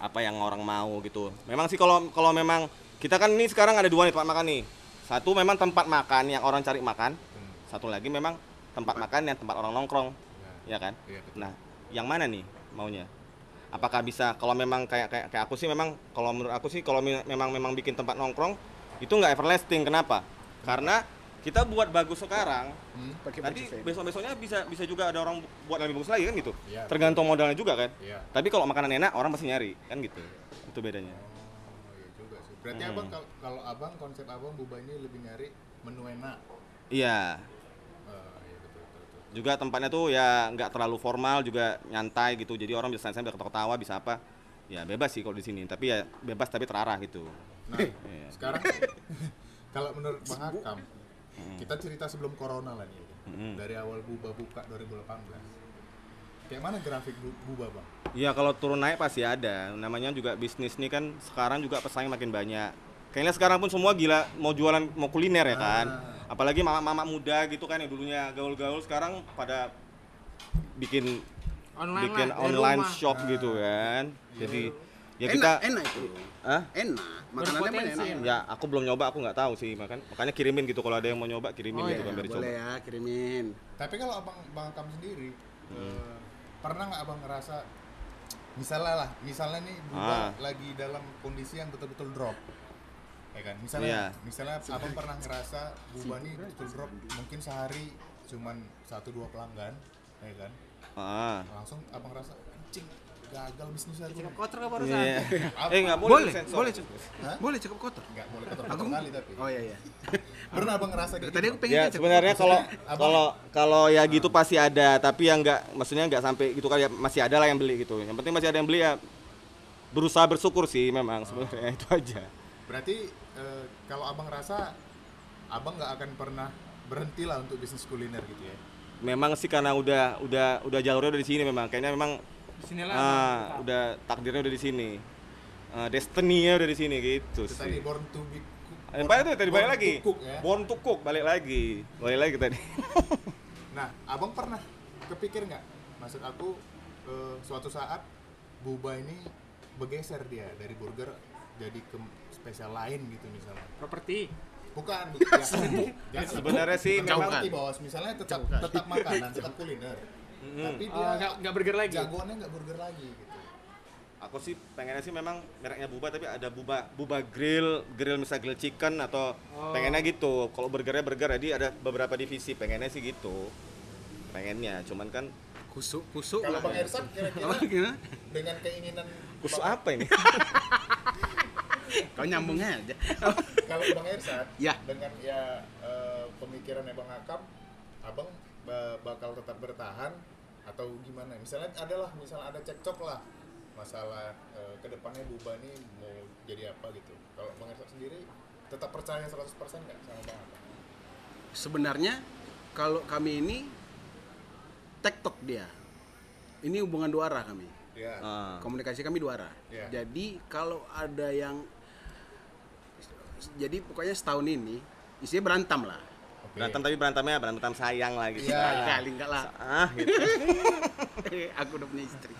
apa yang orang mau gitu. Memang sih kalau kalau memang kita kan ini sekarang ada dua nih tempat makan nih. Satu memang tempat makan yang orang cari makan. Satu lagi memang tempat makan yang tempat orang nongkrong. Ya kan? Iya, betul. Nah, yang mana nih maunya? Apakah bisa kalau memang kayak kayak kayak aku sih memang kalau menurut aku sih kalau memang memang bikin tempat nongkrong itu nggak everlasting. Kenapa? Karena kita buat bagus sekarang, Hmm? pakai nanti besok besoknya bisa bisa juga ada orang buat lebih bagus lagi kan gitu. Iya. Tergantung modalnya juga kan. Iya. Tapi kalau makanan enak orang pasti nyari kan gitu. Itu bedanya. Oh iya juga sih. Berarti Hmm. abang kalau, kalau abang konsep abang buba ini lebih nyari menu enak. Iya. Oh, iya betul betul. betul. Juga tempatnya tuh ya nggak terlalu formal juga nyantai gitu. Jadi orang bisa santai bisa ketawa-ketawa bisa apa. Ya bebas sih kalau di sini. Tapi ya bebas tapi terarah gitu. Nah, Iya. sekarang *laughs* kalau menurut Bang Hakam, kita cerita sebelum corona lah nih. Mm-mm. Dari awal buba buka 2018. Kayak mana grafik bu- buba, Bang? Iya kalau turun naik pasti ada. Namanya juga bisnis nih kan sekarang juga pesaing makin banyak. Kayaknya sekarang pun semua gila mau jualan mau kuliner ya kan. Apalagi mama-mama muda gitu kan yang dulunya gaul-gaul sekarang pada bikin Online bikin lah, online rumah. shop gitu kan. Jadi ya enak, kita enak itu. Hah? Enak. Makanannya kan Berpotensi. enak. Ya, aku belum nyoba, aku nggak tahu sih, makan makanya kirimin gitu kalau ada yang mau nyoba kirimin Oh, gitu iya, kan biar boleh ya, kirimin. Tapi kalau abang bang Akam sendiri, Hmm. eh, pernah nggak abang ngerasa, misalnya lah, misalnya nih Buba Ah. lagi dalam kondisi yang betul-betul drop, ya kan? Misalnya, Iya. misalnya abang pernah ngerasa Buba nih betul drop, mungkin sehari cuman satu dua pelanggan, ya kan? Ah. Langsung abang ngerasa, anjing gagal bisnis aku. Cakap kotor barusan? Iya. Apa? Eh nggak boleh, Boleh, sensor. boleh, cukup. Hah? Boleh cukup kotor. Nggak boleh kotor-kotor kali tapi. Oh iya iya. *laughs* Pernah abang ngerasa gitu? Tadi aku pengen Ya sebenarnya kalau kalau kalau ya gitu pasti ada, tapi yang nggak maksudnya nggak sampai gitu kali ya masih ada lah yang beli gitu. Yang penting masih ada yang beli ya berusaha bersyukur sih memang sebenarnya itu aja. Berarti eh, kalau abang rasa abang nggak akan pernah berhenti lah untuk bisnis kuliner gitu ya? Memang sih karena udah udah udah jalurnya udah di sini memang kayaknya memang Di sinilah. ah, udah takdirnya udah di sini. Ah, destiny-nya udah di sini gitu Itu tadi sih. born to be cook. Yang paling tuh tadi balik lagi. cook ya. Born to cook balik lagi. Balik lagi tadi. *laughs* Nah, abang pernah kepikir nggak? Maksud aku eh, suatu saat Buba ini bergeser dia dari burger jadi ke spesial lain gitu misalnya. Properti. Bukan, bukan. ya, ya, Sebenarnya sih memang- bos. Misalnya tetap tetap makanan, tetap kuliner. Tapi Oh, dia nggak nggak burger lagi. jagoannya nggak burger lagi gitu. Aku sih pengennya sih memang mereknya Buba tapi ada Buba Buba grill, grill misalnya grill chicken atau Oh. pengennya gitu. Kalau burgernya burger jadi ada beberapa divisi pengennya sih gitu. Pengennya, cuman kan kusuk kusuk. Kalau Bang. Ersan kira-kira Apa gimana? dengan keinginan kus Bang- apa ini? Kau nyambung aja. kalau Bang Ersan Ya. dengan ya eh, pemikirannya Bang Akam, Abang ba- bakal tetap bertahan atau gimana? Misalnya adalah misalnya ada cekcok lah masalah eh, ke depannya Buba nih mau jadi apa gitu. Kalau Bang Ersan sendiri tetap percaya 100% nggak sama Bang? Sebenarnya kalau kami ini tektok dia. Ini hubungan dua arah kami. Ya. Komunikasi kami dua arah. Iya. Jadi kalau ada yang jadi pokoknya setahun ini isinya berantem lah. Berantem tapi berantemnya berantem sayang lah gitu. Iya. Kali enggak lah. Ah gitu. *laughs* aku udah punya istri.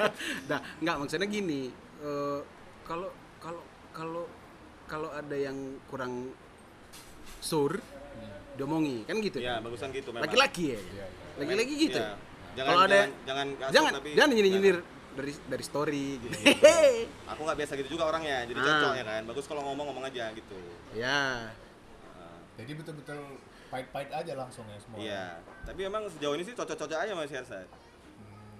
*laughs* nah, enggak maksudnya gini. eh, kalau kalau kalau kalau ada yang kurang sur, diomongi kan gitu. Ya, bagusan gitu memang. Laki-laki ya. Iya, iya. Laki-laki gitu. Iya. Jangan, Kalau ada jangan, jangan jangan tapi jangan nyindir-nyindir dari dari story gitu. *laughs* Aku nggak biasa gitu juga orangnya, jadi Ah. cocok ya kan. Bagus kalau ngomong ngomong aja gitu. ya. Jadi betul-betul pahit-pahit aja langsung ya semua. Iya. Tapi emang sejauh ini sih cocok-cocok aja Mas Hersat.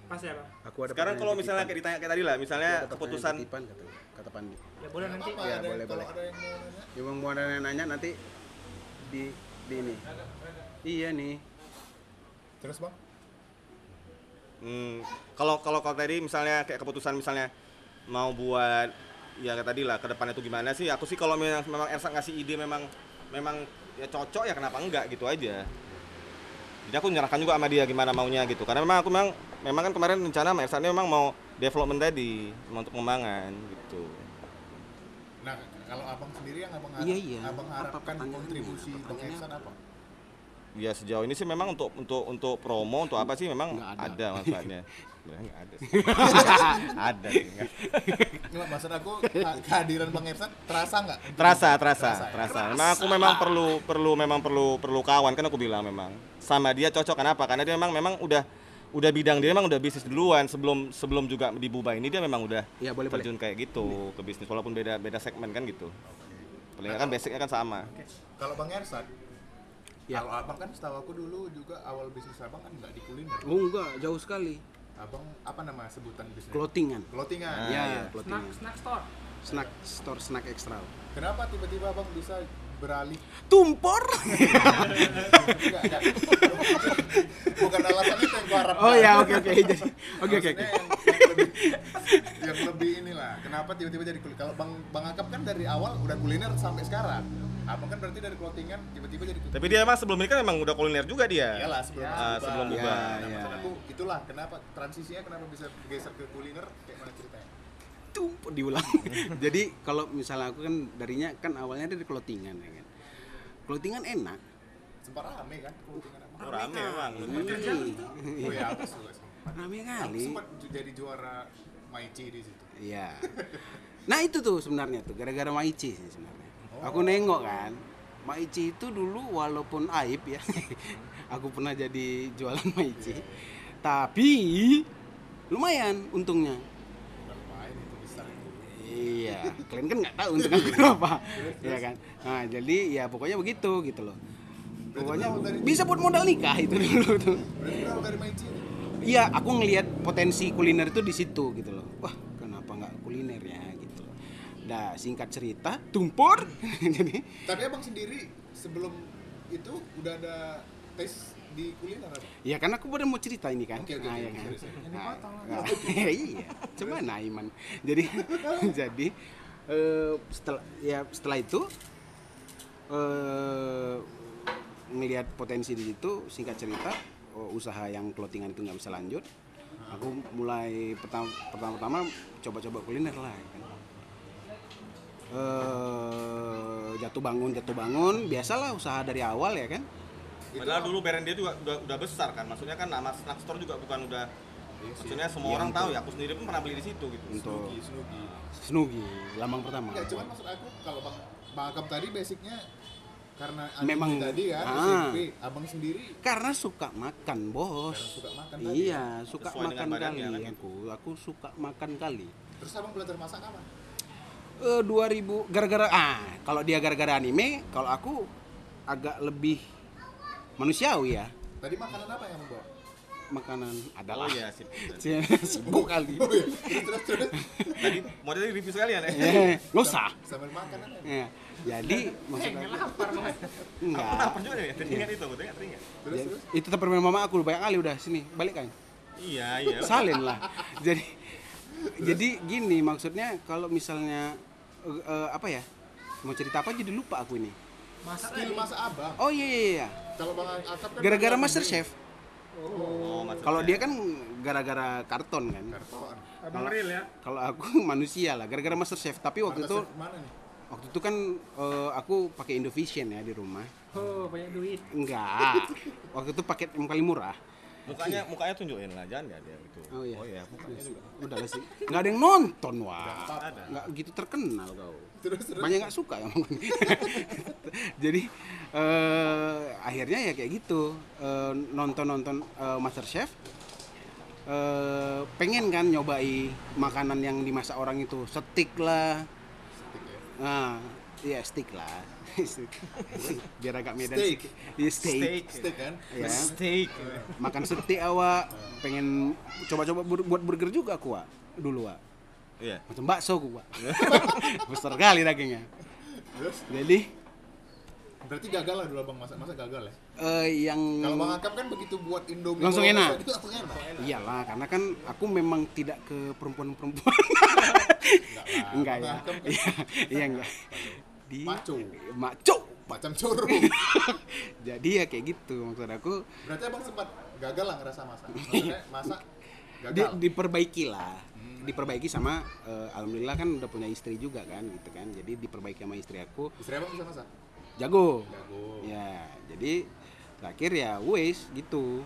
Pas ya bang. Aku ada Sekarang kalau misalnya kayak ditanya kayak tadi lah, misalnya ada keputusan titipan, kata, kata Pandi. Ya boleh nanti. Apa, Ya, ada, boleh, boleh. ada yang mau nanya? Ya mau ada yang nanya nanti di di ini. Iya nih. Terus Bang? Hmm, kalau kalau kalau tadi misalnya kayak keputusan misalnya mau buat ya kayak tadi lah ke depannya itu gimana sih? Aku sih kalau memang memang Ersa ngasih ide memang memang ya cocok ya kenapa enggak gitu aja. Jadi aku menyerahkan juga sama dia gimana maunya gitu. Karena memang aku memang memang kan kemarin rencana sama Ersa ini memang mau development tadi untuk pengembangan gitu. Nah, kalau abang sendiri yang abang Iya, iya. abang Apa harapkan pertanyaannya? kontribusi Bang Ersan apa? Ya sejauh ini sih memang untuk untuk untuk promo untuk apa sih memang Nggak ada. ada. manfaatnya. *laughs* Sebenarnya nggak ada. sih. *laughs* ada sih. nggak. Nggak, maksud aku ke- kehadiran Bang Ersan terasa nggak? Terasa, terasa, ya? terasa. Memang aku memang perlu perlu memang perlu perlu kawan kan aku bilang memang. Sama dia cocok kenapa? Karena dia memang memang udah udah bidang dia memang udah bisnis duluan sebelum sebelum juga di Buba ini dia memang udah Iya, boleh, boleh. terjun kayak gitu ke bisnis walaupun beda beda segmen kan gitu. Paling kan basicnya kan sama. Kalau Bang Ersan, Ya. kalau abang kan setahu aku dulu juga awal bisnis abang kan nggak di kuliner. Oh enggak, jauh sekali. Abang apa nama sebutan bisnis? Clothingan. Clothingan. Ah. Iya, iya, Snack, clothingan. snack store. Snack store snack ekstra. Kenapa tiba-tiba abang bisa beralih? Tumpor. *laughs* Enggak, enggak. Bukan alasan itu yang gua harapkan. Oh ya, oke oke. Jadi oke oke. Yang, yang lebih yang lebih inilah. Kenapa tiba-tiba jadi kuliner? Kalau Bang Bang Akap kan dari awal udah kuliner sampai sekarang. Abang kan berarti dari clothingan tiba-tiba jadi kuliner. Tapi dia emang sebelum ini kan memang udah kuliner juga dia. Iyalah sebelum Ya. Ah, sebelum Buba. Buba. Nah, Ya, ya. itulah kenapa transisinya kenapa bisa geser ke kuliner kayak mana ceritanya? Tumpor diulang. *laughs* Jadi kalau misalnya aku kan darinya kan awalnya dari clothingan ya kan. Clothingan enak. Sempat rame kan clothingan. Oh, rame. Oh ya, aku suka rame kali sempat jadi juara Maici di situ. Iya. Nah itu tuh sebenarnya tuh gara-gara Maici sih sebenarnya. Oh. Aku nengok kan, Maici itu dulu walaupun aib ya, *laughs* aku pernah jadi jualan Maici, tapi lumayan untungnya. Udah main itu besar itu. Iya, kalian kan nggak tahu untung aku berapa, ya kan? Nah jadi ya pokoknya begitu gitu loh. Pokoknya bisa buat modal nikah itu dulu tuh. Iya, aku ngelihat potensi kuliner itu di situ gitu loh. Wah, kenapa nggak kuliner ya gitu. loh. Nah, singkat cerita, tumpur. *laughs* Jadi, Tapi abang sendiri sebelum itu udah ada tes di kuliner apa? ya kan aku baru mau cerita ini kan. Oke, oke, Nah, oke, ya kan? sorry, sorry. Nah, nah, iya, coba nah Iman. Jadi, *laughs* jadi eh, setelah ya setelah itu eh ngelihat potensi di situ, singkat cerita, oh, usaha yang clothingan itu nggak bisa lanjut. Aku mulai pertama pertama coba-coba kuliner lah. ya Kan. Eh, jatuh bangun jatuh bangun biasalah usaha dari awal ya kan Padahal dulu brand dia juga udah, udah besar kan. Maksudnya kan nama snack store juga bukan udah maksudnya semua Iya, orang tahu ya. Aku sendiri pun pernah beli di situ gitu. untuk Snugi, Snugi. Snugi lambang pertama Enggak, cuman maksud aku kalau Bang Bang Akam tadi basicnya karena Memang- tadi kan ah. SMP, abang sendiri karena suka makan bos Karena suka makan tadi iya suka Sesuai dengan makan kali kan aku aku suka makan kali terus abang belajar masak apa? eh 2000 gara-gara ah kalau dia gara-gara anime kalau aku agak lebih manusiawi ya Tadi makanan apa yang bawa? makanan Oh adalah iya *laughs* sip. sibuk kali Oh iya, terus terus terus Tadi modelnya review sekalian ya. eh nggak usah sambil makan aja. Ya, jadi maksud Nggak aku lapar mas. enggak Apa juga ya? Teringat itu, aku teringat teringat. Terus Ya, terus itu tetap permen mama aku banyak kali udah sini balik kan Iya, iya. salin lah *laughs* jadi jadi gini maksudnya kalau misalnya eh, eh, apa ya mau cerita apa jadi lupa aku ini Masak skill masak abang. oh iya iya iya Kalau Bang Akam kan gara-gara Master. Chef Oh, kalau dia kan gara-gara karton kan Karton. Abang real ya. kalau aku *laughs* manusia lah gara-gara Master Chef tapi waktu Master itu Chef mana nih? waktu itu kan eh, aku pakai Indovision ya di rumah Oh banyak duit. enggak *laughs* waktu itu paket yang paling murah mukanya mukanya tunjukin lah, jangan ya dia itu. Oh, iya. Oh iya, mukanya juga. udah lah sih nggak ada yang nonton wah Ada. nggak gitu terkenal kau Terus terus. banyak nggak suka yang *laughs* jadi eh, akhirnya ya kayak gitu nonton nonton Master Chef eh, pengen kan nyobai makanan yang dimasak orang itu steak lah nah iya steak lah *laughs* biar agak medan Steak. Iya, steak, Steak. Steak kan? Ya. Steak. makan steak awak pengen coba-coba buat burger juga aku Wak. dulu Wak. Iya. macam bakso Wak. *laughs* besar kali dagingnya Terus jadi berarti gagal lah dulu abang masak masak gagal ya. eh, yang Kalau Bang Akam kan begitu buat Indomie Langsung enak. itu langsung enak. iyalah karena kan aku memang tidak ke perempuan-perempuan enggak ya Bang kan iya iya enggak di Maco. maco macam coro. *laughs* jadi ya kayak gitu maksud aku Berarti abang sempat gagal lah ngerasa masak. *laughs* Maksudnya masak di, gagal. diperbaiki lah diperbaiki sama eh, alhamdulillah kan udah punya istri juga kan gitu kan jadi diperbaiki sama istri aku Istri abang bisa masak? jago Jago. ya jadi terakhir ya wes gitu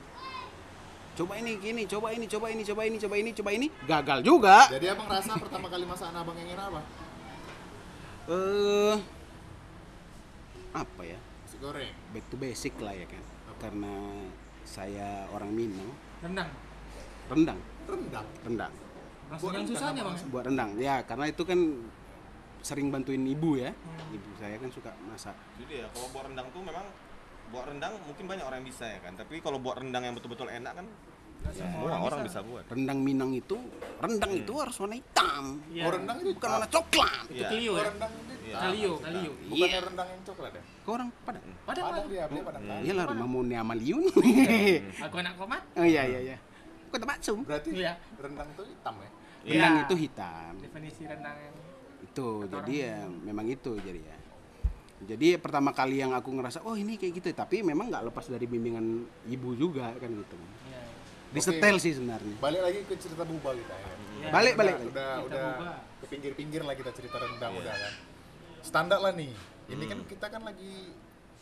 coba ini gini coba ini coba ini coba ini coba ini coba ini gagal juga Jadi abang rasa pertama kali masakan abang yang enak apa? eh apa ya Nasi goreng. back to basic lah ya kan karena saya orang Minang Rendang. rendang Rendang. rendang Langsung yang susahnya bang. buat rendang ya karena itu kan sering bantuin ibu ya ibu saya kan suka masak Jadi ya kalau buat rendang tuh memang buat rendang mungkin banyak orang yang bisa ya kan. Tapi kalau buat rendang yang betul-betul enak kan semua orang, bisa. buat. rendang Minang itu rendang itu harus warna hitam Iya. Oh rendang itu bukan warna coklat Itu Iya. Clio Oh ya. rendang itu Iya. Kalio, Kalio. bukan Iya. rendang yang coklat ya? ke orang Padang Padang Padang Padang. dia, dia Padang kan. iyalah rumah Mune Amaliun Aku anak komat. oh iya iya iya kota Bakso Berarti Iya. rendang itu hitam ya? Iya. itu hitam Definisi rendang yang itu jadi ya memang itu jadi ya jadi pertama kali yang aku ngerasa oh ini kayak gitu tapi memang nggak lepas dari bimbingan ibu juga kan gitu Iya. disetel sih sebenarnya Balik lagi ke cerita buba kita ya. Iya. balik balik Udah, udah, Kita udah buba. ke pinggir-pinggir lah kita cerita rendang Iya. udah kan. Standar lah nih. Ini kan kita kan lagi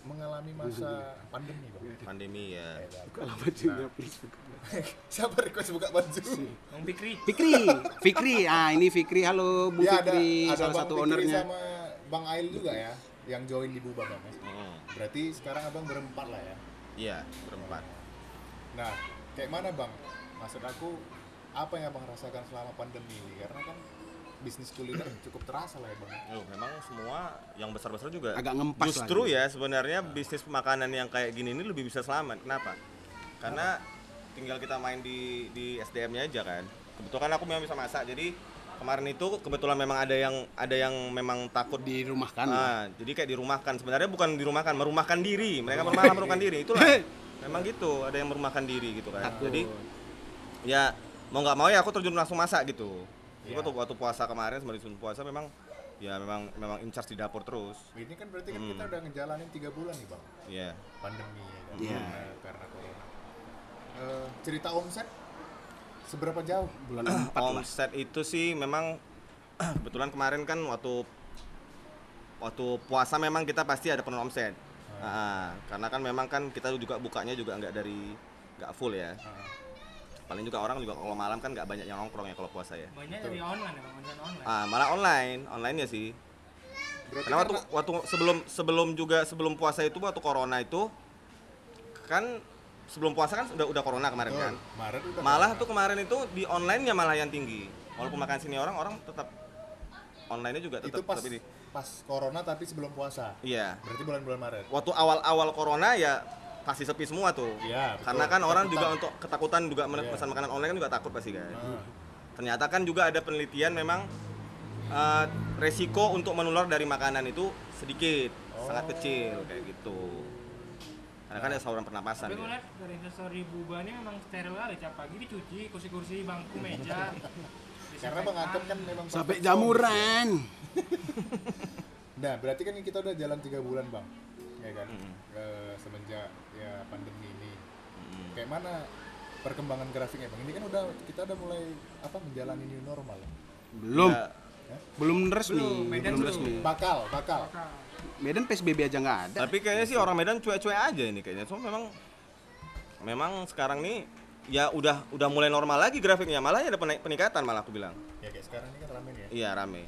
mengalami masa pandemi bang pandemi ya Bukalah bajunya please. buka. *laughs* siapa request buka baju Bang Fikri Fikri, Fikri. Ah, ini Fikri. Halo Bu ya ada Fikri, ada salah bang satu Fikri ownernya. sama bang Ail juga ya yang join di Buba bang Mm, berarti sekarang abang berempat lah ya iya berempat Nah, kayak mana bang? Maksud aku, apa yang abang rasakan selama pandemi ini? Karena kan bisnis kuliner cukup terasa lah ya bang. Loh, memang semua yang besar-besar juga Agak ngempas Justru lagi. ya sebenarnya bisnis makanan yang kayak gini ini lebih bisa selamat. Kenapa? Karena tinggal kita main di di SDM-nya aja kan. Kebetulan aku memang bisa masak. Jadi kemarin itu kebetulan memang ada yang ada yang memang takut Di rumah kan. Ah, jadi kayak dirumahkan. Sebenarnya bukan dirumahkan, merumahkan diri. Mereka malah *laughs* merumahkan diri. Itulah. Memang gitu, ada yang merumahkan diri gitu kan. Takut. Jadi ya mau nggak mau ya aku terjun langsung masak gitu. Iya. waktu, waktu puasa kemarin sebelum puasa memang ya memang memang in charge di dapur terus. Ini kan berarti kan Hmm. kita udah ngejalanin tiga bulan nih bang, Iya. pandemi ya kan? Iya. Karena, karena corona. Eh, cerita omset seberapa jauh? Bulan *clears throat* empat lah. Omset itu sih memang *clears throat* kebetulan kemarin kan waktu waktu puasa memang kita pasti ada penurunan omset. Ah, karena kan memang kan kita juga bukanya juga nggak dari nggak full ya. Ah, Paling juga orang juga kalau malam kan nggak banyak yang nongkrong ya kalau puasa ya. banyak dari online ya bang online online Ah, malah online, online ya sih. berarti Karena waktu karena- waktu sebelum sebelum juga sebelum puasa itu waktu corona itu kan sebelum puasa kan udah udah corona kemarin Betul, kan. Maret udah Malah corona. tuh kemarin itu di online-nya malah yang tinggi. Walaupun makan sini orang orang tetap online-nya juga itu tetap pas tetap ini. pas corona tapi sebelum puasa. Iya. Berarti bulan-bulan Maret. Waktu awal-awal corona ya pasti sepi semua tuh. Iya. betul. Karena kan orang juga Ketakutan. untuk ketakutan juga men- Iya. pesan makanan online kan juga takut pasti kan. Ah, Ternyata kan juga ada penelitian memang eh, resiko untuk menular dari makanan itu sedikit, sangat Oh. kecil kayak gitu. Karena kan ada saluran pernapasan. tapi gue ya. lihat dari instastory buba ini memang steril kali tiap pagi dicuci kursi-kursi bangku meja *laughs* Karena bang kan memang Sampai perfect jamuran. *laughs* Nah, berarti kan kita udah jalan tiga bulan bang, ya kan? Mm-mm. Eh, semenjak ya pandemi ini. Mm. Kayak mana perkembangan grafiknya bang? Ini kan udah kita udah mulai apa menjalani new normal. ya? Belum. Ya, Belum resmi. Belum, Medan belum belum. resmi. Bakal, bakal. Maka Medan PSBB aja nggak ada. tapi kayaknya sih orang Medan cuek-cuek aja ini kayaknya. So memang memang sekarang nih ya udah udah mulai normal lagi grafiknya. Malah ya ada penaik- peningkatan malah aku bilang. Ya kayak sekarang ini kan ramen ya. Iya rame.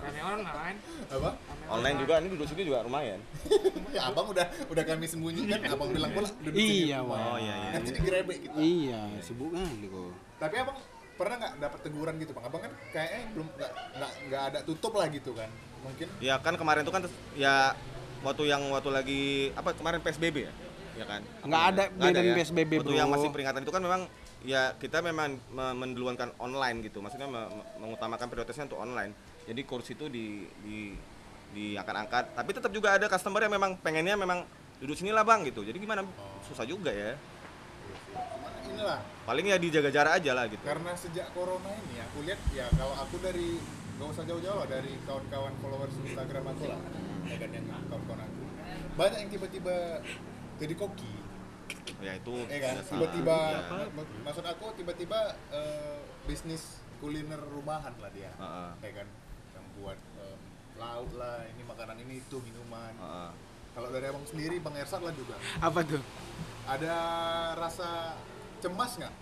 rame online Apa? rame Online juga ini duduk sini juga lumayan. *laughs* ya abang udah udah kami sembunyikan, abang bilang pula duduk sini. Iya, Bang. Oh, iya, iya. Nanti digerebek kita. Iya, sibuk kali kok. Tapi abang pernah nggak dapat teguran gitu bang? Abang kan kayaknya belum nggak nggak ada tutup lah gitu kan? Mungkin Ya kan kemarin itu kan ya waktu yang waktu lagi apa kemarin PSBB ya? Ya kan? Nggak ada Nggak Medan ya? PSBB, Waktu bro. yang masih peringatan itu kan memang ya kita memang me- menduluankan online gitu. Maksudnya me- me- mengutamakan prioritasnya untuk online. Jadi kursi itu di di diangkat-angkat. Tapi tetap juga ada customer yang memang pengennya memang duduk sini lah bang gitu. Jadi gimana? Susah juga ya. inilah Paling ya dijaga jarak aja lah gitu. karena sejak corona ini aku lihat ya kalau aku dari gak usah jauh-jauh lah dari kawan-kawan followers Instagram aku lah ya kan yang kawan-kawan aku banyak yang tiba-tiba jadi koki Ya itu. ya kan tiba-tiba Ya. mak- maksud aku tiba-tiba eh, bisnis kuliner rumahan lah dia Heeh. ya kan yang buat eh, lauk lah ini makanan ini itu minuman Heeh. kalau dari abang sendiri bang Ersat lah juga Apa tuh? ada rasa cemas nggak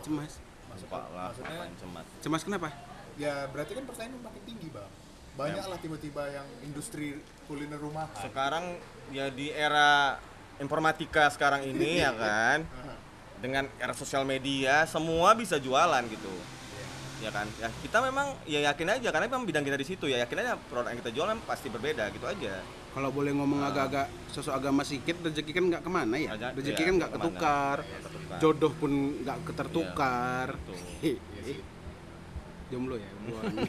Cemas. Maksud- Lupa lah, maksudnya cemas. Cemas kenapa? ya berarti kan persaingan makin tinggi bang banyak Ya. lah tiba-tiba yang industri kuliner rumahan sekarang ya di era informatika sekarang ini ya *laughs* kan dengan era sosial media semua bisa jualan gitu ya kan ya kita memang ya yakin aja karena memang bidang kita di situ ya yakin aja produk yang kita jual memang pasti berbeda gitu aja Kalau boleh ngomong agak-agak sosok agama sedikit, rezeki kan nggak ke mana ya? Aja- Rezeki iya, kan nggak ketukar, ketukar. jodoh pun nggak ketertukar. Iya, *laughs* Iya sih. jomblo ya, jomblo orang. *laughs*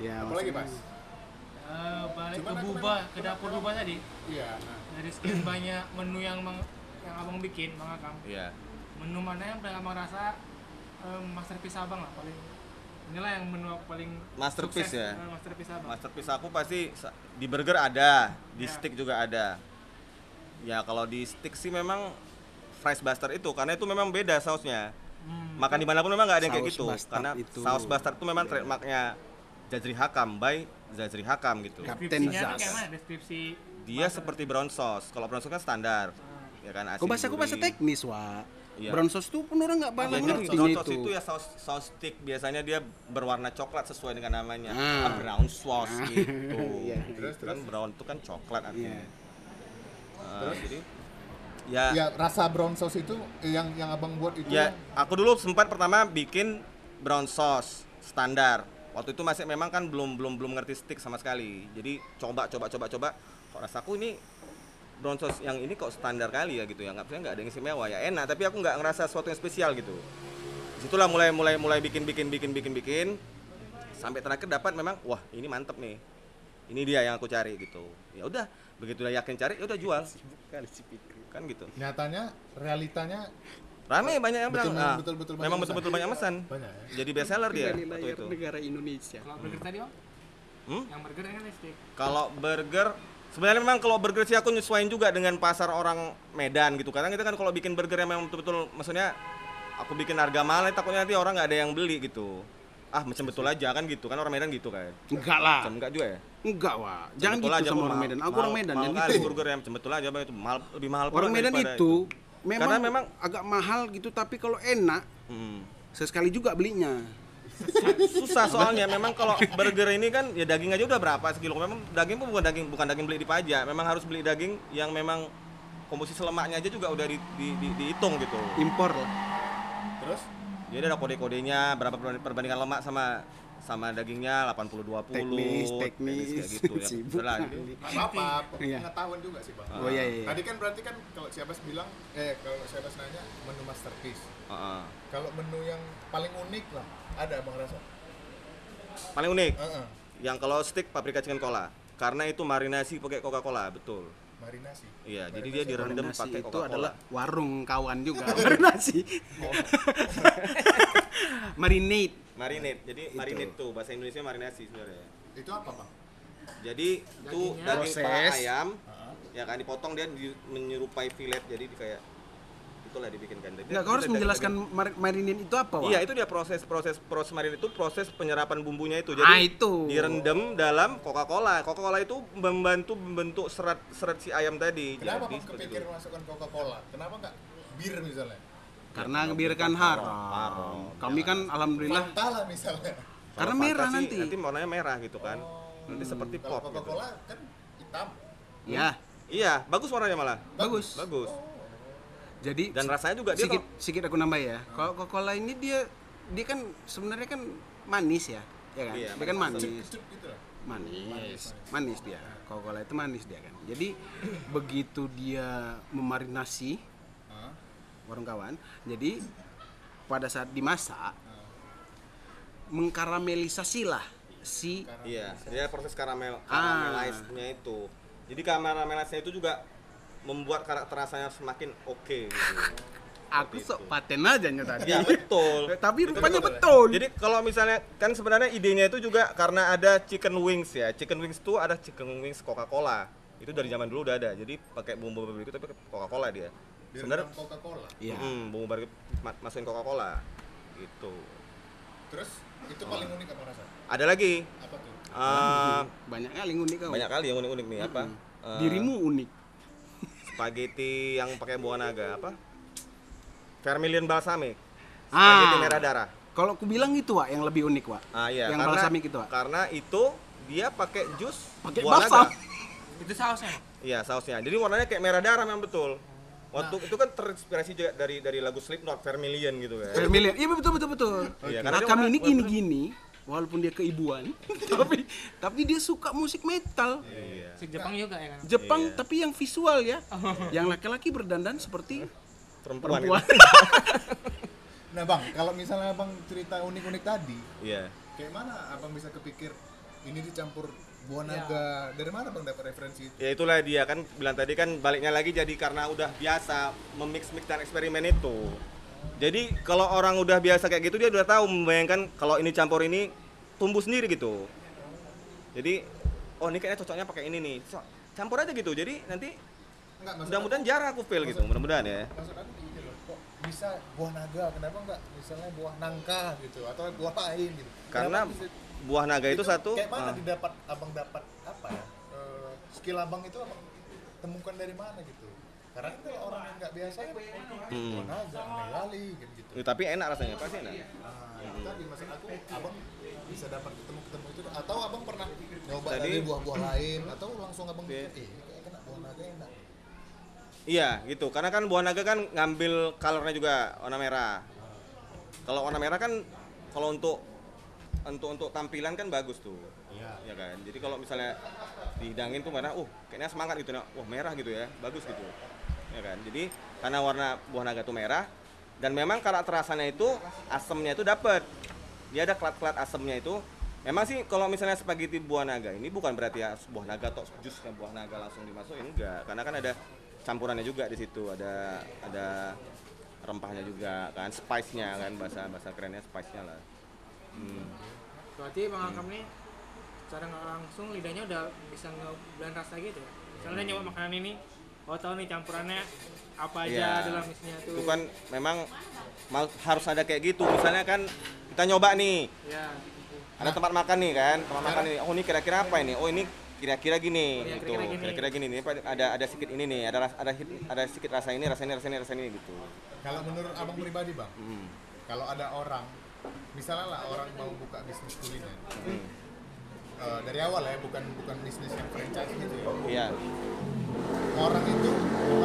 ya, apa lagi mas Eh, balik Cuman ke buba memang- ke dapur buba tadi iya nah. dari sekian banyak menu yang mang- yang abang bikin bang Akam iya menu mana yang paling abang rasa eh, masterpiece abang lah paling inilah yang menu aku paling Masterpiece sukses, ya? eh, masterpiece abang masterpiece aku pasti di burger ada di Ya. stick juga ada ya kalau di stick sih memang fries buster itu karena itu memang beda sausnya Hmm. makan di mana pun memang nggak ada yang kayak gitu bastard karena itu. saus bastard itu memang trademarknya Jazri Hakam by Jazri Hakam gitu Kapten Zaz. deskripsi Dia seperti brown sauce. Kalau brown sauce kan standar. Ya kan asin. Kau bahasa teknis, Wak. Iya. Brown sauce tuh pun orang nggak Ya, banyak jadi ngerti brown itu. sauce itu ya saus saus stick biasanya dia berwarna coklat sesuai dengan namanya. Ah. Ah, brown sauce gitu. *laughs* Iya. Terus kan brown itu kan coklat artinya. Iya. Ah, jadi ya Ya rasa brown sauce itu eh, yang yang abang buat itu Ya, aku dulu sempat pertama bikin brown sauce standar. Waktu itu masih memang kan belum belum belum ngerti stick sama sekali. Jadi coba coba coba coba. Kok rasaku ini brown sauce yang ini kok standar kali ya gitu ya. Nggak nggak ada yang istimewa ya enak. Tapi aku nggak ngerasa sesuatu yang spesial gitu. Di situlah mulai mulai mulai bikin bikin bikin bikin bikin. Sampai terakhir dapat memang wah ini mantep nih. Ini dia yang aku cari gitu. Ya udah begitu udah yakin cari ya udah jual. Kan gitu. nyatanya realitanya Rame banyak yang bilang, Betul, ah, betul-betul banyak memang pesan." betul-betul banyak pesan. banyak ya. Jadi best seller dia waktu itu. negara Indonesia. Kalau burger tadi om? Hmm? Yang burger kan stick. Kalau burger sebenarnya memang kalau burger sih aku nyesuaiin juga dengan pasar orang Medan gitu. Karena kita kan kalau bikin burger yang memang betul-betul maksudnya aku bikin harga mahal takutnya nanti orang nggak ada yang beli gitu. Ah, macam betul aja kan gitu. Kan orang Medan gitu kan. Enggak lah. Macam enggak juga ya? Enggak, Wak. Jangan Betul gitu aja, sama orang Medan. Aku orang Medan yang gitu. burger yang betul aja Bang, itu mahal lebih mahal Orang Medan daripada itu memang, Karena memang agak mahal gitu tapi kalau enak Hmm. sesekali juga belinya. susah soalnya memang kalau burger ini kan ya daging aja udah berapa sekilo memang daging pun bukan daging bukan daging beli di pajak memang harus beli daging yang memang komposisi lemaknya aja juga udah di, di- di- dihitung gitu Impor lah. terus jadi ada kode-kodenya berapa perban- perbandingan lemak sama sama dagingnya 80 20 Teknis, teknis. kayak gitu ya *laughs* Sibuk Udahlah, kali. jadi- nggak apa-apa Iya. pengetahuan juga sih bang Oh iya iya. tadi kan berarti kan kalau siapa bilang eh kalau siapa nanya menu masterpiece Heeh. kalau menu yang paling unik lah ada bang rasa paling unik Heeh. yang kalau stick paprika chicken cola karena itu marinasi pakai Coca Cola betul marinasi. Iya jadi dia direndam Marinasi pakai itu adalah warung kawan juga. *laughs* Marinasi. *laughs* Marinate. marinate. Jadi Itu. marinate tuh bahasa Indonesia marinasi sebenarnya. Itu apa bang? Jadi itu daging paha ayam, ya kan dipotong dia di, menyerupai fillet. Jadi di kayak itulah dibikinkan. Jadi Enggak, kau harus menjelaskan mar- marinate itu apa, Wak? Iya itu dia proses proses proses marinade itu proses penyerapan bumbunya itu. Jadi Ah, itu. direndam dalam Coca Cola. Coca Cola itu membantu membentuk serat serat si ayam tadi. kenapa Jadi kepikir masukkan coca cola kenapa nggak bir misalnya Karena biarkan haram. haram. Kami kan alhamdulillah Fanta lah misalnya Karena merah nanti. Nanti warnanya merah gitu kan. Nanti seperti pop. coca Gitu. cola kan hitam ya Iya, bagus warnanya malah. bagus. Bagus. Jadi Dan rasanya juga dia sedikit sedikit aku nambah ya. Kalau Coca-Cola ini dia dia kan sebenarnya kan manis ya. Ya kan? Iya, dia kan manis. manis. Gitu lah Manis. Manis dia. Coca-Cola itu manis dia kan. Jadi begitu dia memarinasi Hah? warung kawan. Jadi pada saat dimasak mengkaramelisasi lah si Iya, dia proses karamel Ah. karamelize-nya itu. Jadi karamelize-nya itu juga membuat karakter rasanya semakin oke gitu. *laughs* aku Seperti sok itu. paten aja nya tadi. Iya, betul. *laughs* Tapi rupanya betul, betul. Jadi kalau misalnya kan sebenarnya idenya itu juga karena ada chicken wings ya. Chicken wings itu ada chicken wings Coca-Cola. Itu dari zaman dulu udah ada. Jadi pakai bumbu barbecue tapi pakai Coca-Cola dia. Sebenarnya Direndam coca cola Iya. hmm, bumbu barbecue ma- masukin Coca-Cola. Gitu. terus itu paling unik apa rasa Ada lagi apa tuh eh, banyak kali unik kau. banyak kali yang unik-unik nih apa? Eh, Dirimu unik. Spaghetti yang pakai buah naga apa? Vermilion balsamic. Ah. Spaghetti merah darah. Kalau aku bilang itu Wak yang lebih unik Wak. Ah iya, Yang karena balsamic itu, Wak. karena itu dia pakai jus Pakai buah balsam. naga. *laughs* Itu sausnya. Iya, sausnya. Jadi warnanya kayak merah darah memang betul. Waktu itu kan terinspirasi juga dari dari lagu Slipknot Vermilion gitu kan. Vermilion. Iya betul betul betul. Iya, nah, karena dia kami ini gini-gini walaupun dia keibuan *laughs* tapi tapi dia suka musik metal. Iya. Musik Jepang juga ya kan. Jepang Iya. tapi yang visual ya. yang laki-laki berdandan seperti Perempuan. perempuan. *laughs* nah bang kalau misalnya abang cerita unik-unik tadi Iya. kayak mana abang bisa kepikir ini dicampur buah Ya. naga dari mana bang dapat referensi itu Ya itulah dia kan bilang tadi kan baliknya lagi jadi karena udah biasa memix-mix dan eksperimen itu. Jadi kalau orang udah biasa kayak gitu dia udah tahu membayangkan kalau ini campur ini tumbuh sendiri gitu. Jadi oh ini kayaknya cocoknya pakai ini nih. So, campur aja gitu. Jadi nanti mudah-mudahan jarang aku fail gitu. Mudah-mudahan ya. aku- maksud aku gini loh kok bisa buah naga kenapa enggak misalnya buah nangka gitu atau buah lain gitu Karena bisa- buah naga itu, satu kayak mana ah, didapat abang dapat apa ya eh, skill abang itu apa temukan dari mana gitu karena kan orang yang nggak biasa kan Hmm. aneh kali gitu gitu Ya, tapi enak rasanya pasti enak. Nah itu tadi maksud aku abang bisa dapat ketemu ketemu itu. Atau abang pernah nyoba Tadi- dari buah-buah *clears throat* lain atau langsung abang mikir, eh kayak kena buah naga enak. Iya gitu. Karena kan buah naga kan ngambil colornya juga warna merah. Kalau warna merah kan kalau untuk untuk untuk tampilan kan bagus tuh. Iya. Ya kan? Jadi kalau misalnya dihidangin tuh mana uh kayaknya semangat gitu nah wah merah gitu ya bagus gitu ya kan? Jadi karena warna buah naga tuh merah dan memang karakter rasanya itu asemnya itu dapet. Dia ada klat-klat asemnya itu. Memang sih kalau misalnya spaghetti buah naga ini bukan berarti ya buah naga atau jusnya buah naga langsung dimasukin enggak. Karena kan ada campurannya juga di situ. Ada ada rempahnya juga kan spice-nya kan bahasa bahasa kerennya spice-nya lah. Hmm. Berarti Bang Akam nih secara langsung lidahnya udah bisa ngeblend rasa gitu ya. Misalnya dia nyoba makanan ini, oh tahu nih campurannya apa aja Iya. dalam isinya tuh. itu kan memang harus ada kayak gitu misalnya kan kita nyoba nih Ya. ada tempat makan nih kan tempat makan nih oh ini kira-kira apa ini oh ini kira-kira gini Iya, gitu kira-kira gini. kira-kira gini Ini apa- ada ada sedikit ini nih ada ada ada sedikit rasa ini rasa ini rasa ini rasa ini gitu kalau menurut abang pribadi bang hmm. kalau ada orang misalnya lah orang mau buka bisnis kuliner Hmm. Eh, dari awal ya bukan bukan bisnis yang franchise gitu ya. Iya. Orang itu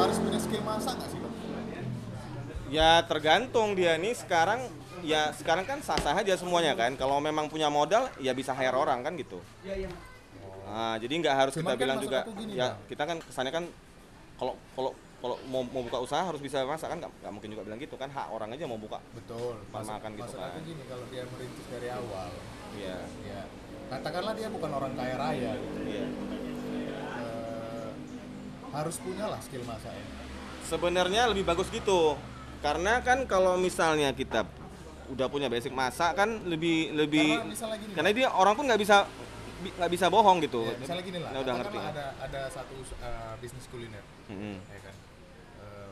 harus punya skill masak nggak sih bang? Ya tergantung dia nih sekarang ya sekarang kan sah-sah aja semuanya kan. Kalau memang punya modal ya bisa hire orang kan gitu. Nah, jadi nggak harus Cuman kita kan bilang juga ya Bang. kita kan kesannya kan kalau kalau kalau mau, mau buka usaha harus bisa masak kan nggak mungkin juga bilang gitu kan. Hak orang aja mau buka betul. makan gitu kan. gini kalau dia merintis dari awal. Iya. Ya katakanlah dia bukan orang kaya raya gitu. iya Eh, harus punya lah skill masaknya sebenarnya lebih bagus gitu karena kan kalau misalnya kita udah punya basic masak kan lebih lebih karena gini karena dia orang pun nggak bisa bi- nggak bisa bohong gitu Ya, misalnya gini lah, Nah, udah ngerti kan? ada ada satu uh, bisnis kuliner, Mm-mm. ya kan. Eh,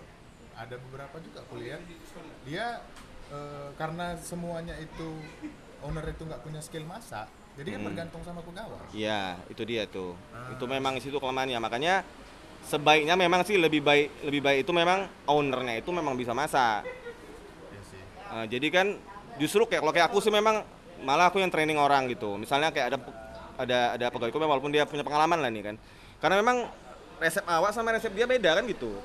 ada beberapa juga kuliah dia eh, karena semuanya itu owner itu nggak punya skill masak, jadi kan Mm. bergantung sama pegawai. Iya, itu dia tuh. Ah. Itu memang situ kelemahannya. Makanya sebaiknya memang sih lebih baik lebih baik itu memang ownernya itu memang bisa masak. Iya sih. Uh, jadi kan justru kayak kalau kayak aku sih memang malah aku yang training orang gitu. Misalnya kayak ada ada ada pegawaiku walaupun dia punya pengalaman lah nih kan. Karena memang resep awak sama resep dia beda kan gitu.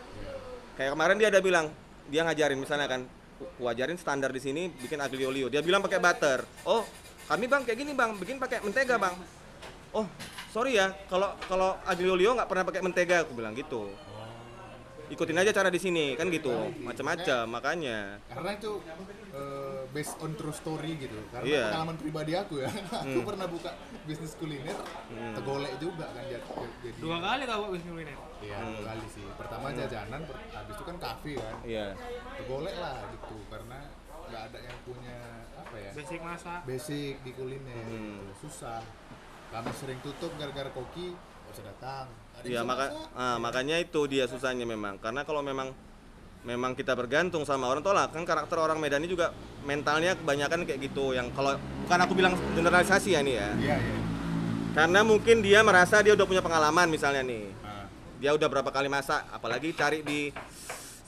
Kayak kemarin dia ada bilang dia ngajarin misalnya kan ku- ku ajarin standar di sini bikin aglio olio. Dia bilang pakai butter. Oh, kami Bang kayak gini Bang, bikin pakai mentega Bang. Oh, sorry ya, kalau kalau aglio olio nggak pernah pakai mentega aku bilang gitu. Ikutin aja cara di sini kan gitu. Macam-macam makanya. Karena itu eh, based on true story gitu. Karena Iya. pengalaman pribadi aku ya, *laughs* aku pernah buka bisnis kuliner, Hmm. tegolek juga kan jadi. Dua kali tau bisnis kuliner. Iya, dua kali sih. Pertama jajanan, per- habis itu kan kafe kan. Iya. Tegolek lah gitu karena nggak ada yang punya apa ya Basic masak. basic di kuliner Hmm. susah. Kami sering tutup gara-gara koki nggak usah datang. Iya maka masak. ah, makanya itu dia susahnya memang karena kalau memang memang kita bergantung sama orang tolak kan karakter orang Medan ini juga mentalnya kebanyakan kayak gitu yang kalau bukan aku bilang generalisasi ya nih ya Iya iya. karena mungkin dia merasa dia udah punya pengalaman misalnya nih Ah, dia udah berapa kali masak apalagi cari di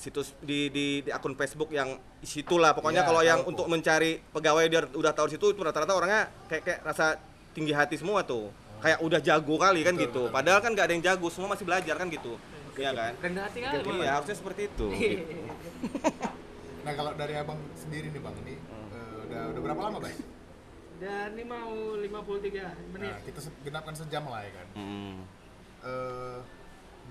situs di, di, di akun Facebook yang situlah pokoknya Iya, kalau yang untuk mencari pegawai dia udah tahu di situ itu rata-rata orangnya kayak kayak rasa tinggi hati semua tuh kayak udah jago kali kan Betul, gitu betul. padahal kan nggak ada yang jago semua masih belajar kan gitu Iya kan Rendah hati kali. Bang. iya harusnya seperti itu *laughs* gitu. *laughs* Nah kalau dari abang sendiri nih bang, ini eh, udah udah berapa lama bang? Dan ini mau 53 menit. Nah kita genapkan sejam lah ya kan. Mm. Eh,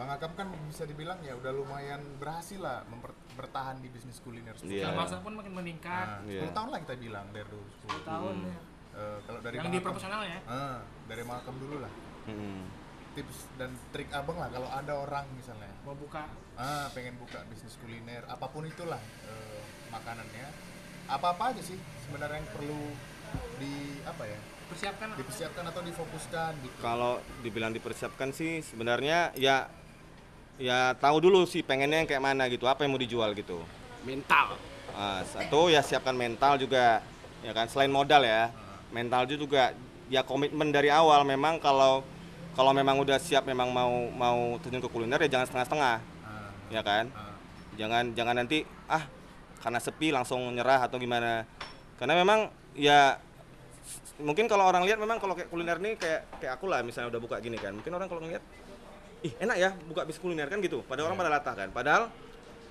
bang Akam kan bisa dibilang ya udah lumayan berhasil lah memper- bertahan di bisnis kuliner. Iya. Secara masak pun makin meningkat. Nah, Iya. 10 tahun lah kita bilang dari dulu. 10. Tahun Hmm. ya. Eh, kalau dari Yang Bang di Akam- profesional ya. Ah, dari Bang Akam dulu lah. Mm. Tips dan trik abang lah kalau ada orang misalnya Mau buka ah pengen buka bisnis kuliner apa pun itulah eh, makanannya apa apa aja sih sebenarnya yang perlu di apa ya persiapkan lah. dipersiapkan atau difokuskan gitu kalau dibilang dipersiapkan sih sebenarnya ya ya tahu dulu sih pengennya yang kayak mana gitu. Apa yang mau dijual gitu? Mental. Ah, satu ya siapkan mental juga ya kan? Selain modal ya. Mental juga ya komitmen dari awal. Memang kalau kalau memang udah siap memang mau mau terjun ke kuliner ya jangan setengah-setengah. Ah, ya kan? Ah. jangan jangan nanti ah karena sepi langsung nyerah atau gimana. Karena memang ya mungkin kalau orang lihat memang kalau kayak kuliner nih kayak kayak aku lah misalnya udah buka gini kan. Mungkin orang kalau ngeliat ih enak ya buka bisnis kuliner kan gitu. Padahal orang pada latah kan. Padahal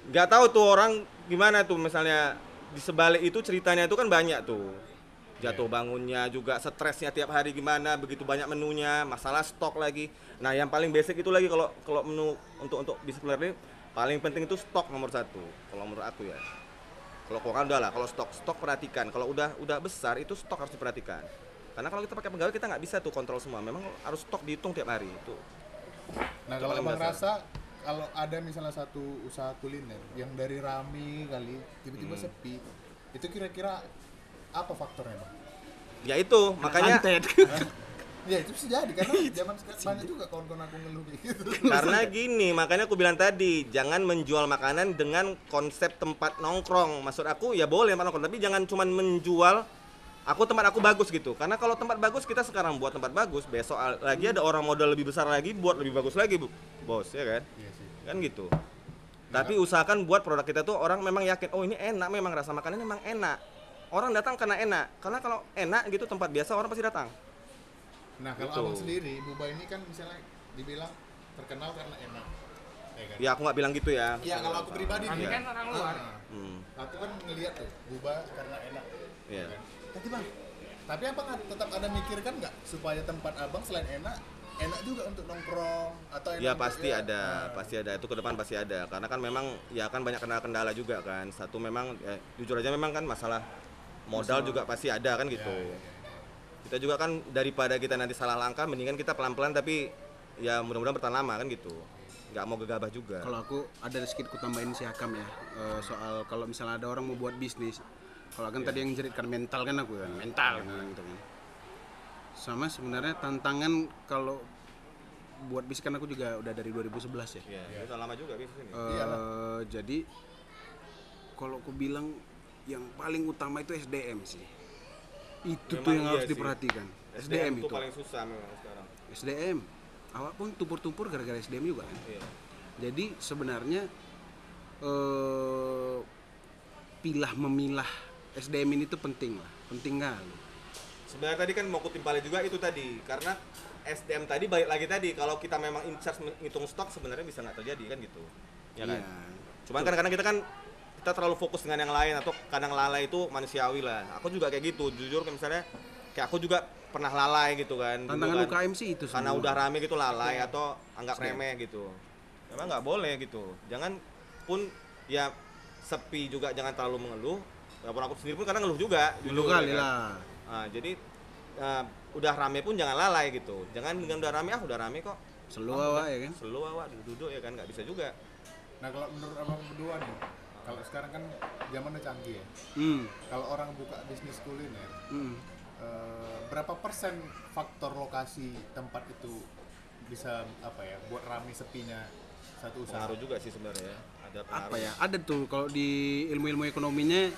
nggak tahu tuh orang gimana tuh. Misalnya di sebalik itu ceritanya itu kan banyak tuh. Jatuh bangunnya juga stresnya tiap hari gimana begitu banyak menunya masalah stok lagi. Nah yang paling basic itu lagi kalau kalau menu untuk untuk bisnis kuliner ini paling penting itu stok nomor satu kalau menurut aku ya. Kalau kau kan udah lah kalau stok stok perhatikan. Kalau udah udah besar itu stok harus diperhatikan. Karena kalau kita pakai pegawai kita nggak bisa tuh kontrol semua. Memang harus stok dihitung tiap hari itu Nah kalau abang dasar. rasa kalau ada misalnya satu usaha kuliner yang dari rame kali tiba-tiba Hmm. sepi, itu kira-kira apa faktornya bang? ya itu makanya. *laughs* Ya itu bisa jadi karena *laughs* zaman sekarang banyak juga kawan-kawan aku ngeluh gitu. *laughs* Karena gini, makanya aku bilang tadi, jangan menjual makanan dengan konsep tempat nongkrong. Maksud aku ya boleh tempat nongkrong, tapi jangan cuma menjual aku tempat aku bagus gitu. Karena kalau tempat bagus kita sekarang buat tempat bagus, besok lagi ada orang modal lebih besar lagi buat lebih bagus lagi, Bu. Bos, ya kan? Iya sih. Kan gitu. Tapi usahakan buat produk kita tuh orang memang yakin, oh ini enak memang rasa makanannya memang enak. Orang datang karena enak. Karena kalau enak gitu tempat biasa orang pasti datang. Nah kalau Gitu. abang sendiri, Buba ini kan misalnya dibilang terkenal karena enak. Ya kan? Ya aku nggak bilang gitu ya. Iya kalau aku pribadi nih. kan orang luar. Ah, Hmm. aku kan ngeliat tuh Buba karena enak. Iya. kan? Tapi bang, tapi abang tetap ada mikirkan nggak supaya tempat abang selain enak, enak juga untuk nongkrong atau enak Ya pasti ya, ada, ah. pasti ada. Itu ke depan pasti ada. Karena kan memang ya kan banyak kendala-kendala juga kan. Satu memang ya, jujur aja memang kan masalah modal juga pasti ada kan gitu. Ya, ya, ya. Kita juga kan daripada kita nanti salah langkah mendingan kita pelan-pelan tapi ya mudah-mudahan bertahan lama kan gitu. Nggak mau gegabah juga. Kalau aku ada sedikit ku tambahin si Hakam ya eh, soal kalau misalnya ada orang mau buat bisnis. Kalau kan tadi yang jeritkan mental kan aku kan mental kan gitu kan. Sama sebenarnya tantangan kalau buat bisnis kan aku juga udah dari 2011 ya. Iya, udah lama juga bisnis ini. Eh, jadi kalau aku bilang yang paling utama itu SDM sih. Itu tuh Memang yang iya harus sih. diperhatikan. SDM, SDM, itu itu. paling susah memang sekarang. SDM. Awak pun tumpur-tumpur gara-gara SDM juga kan. Iya. Jadi sebenarnya eh pilah memilah SDM ini tuh penting lah, penting kali. Sebenarnya tadi kan mau kutimpalin juga itu tadi karena SDM tadi balik lagi tadi kalau kita memang in charge menghitung stok sebenarnya bisa nggak terjadi kan gitu. Ya kan? Iya. Cuman kadang-kadang kita kan kita terlalu fokus dengan yang lain atau kadang lalai itu manusiawi lah. Aku juga kayak gitu, jujur kayak misalnya kayak aku juga pernah lalai gitu kan. Tantangan kan. UKM sih itu Karena semua. udah rame gitu lalai atau anggap remeh gitu. Memang nggak boleh gitu. Jangan pun ya sepi juga jangan terlalu mengeluh. Walaupun aku sendiri pun kadang ngeluh juga. Dulu jujur, kali ya kan. lah. Nah, jadi eh, udah rame pun jangan lalai gitu. Jangan dengan udah rame ah udah rame kok. Selalu awak ya kan. Selalu awak duduk ya kan nggak bisa juga. Nah kalau menurut abang berdua nih, kalau sekarang kan zamannya canggih ya. Hmm. Kalau orang buka bisnis kuliner, hmm. eh, berapa persen faktor lokasi tempat itu bisa apa ya buat rame sepinya satu usaha? Pengaruh juga sih sebenarnya ya. Ada pengaruh. Apa ya? Ada tuh kalau di ilmu-ilmu ekonominya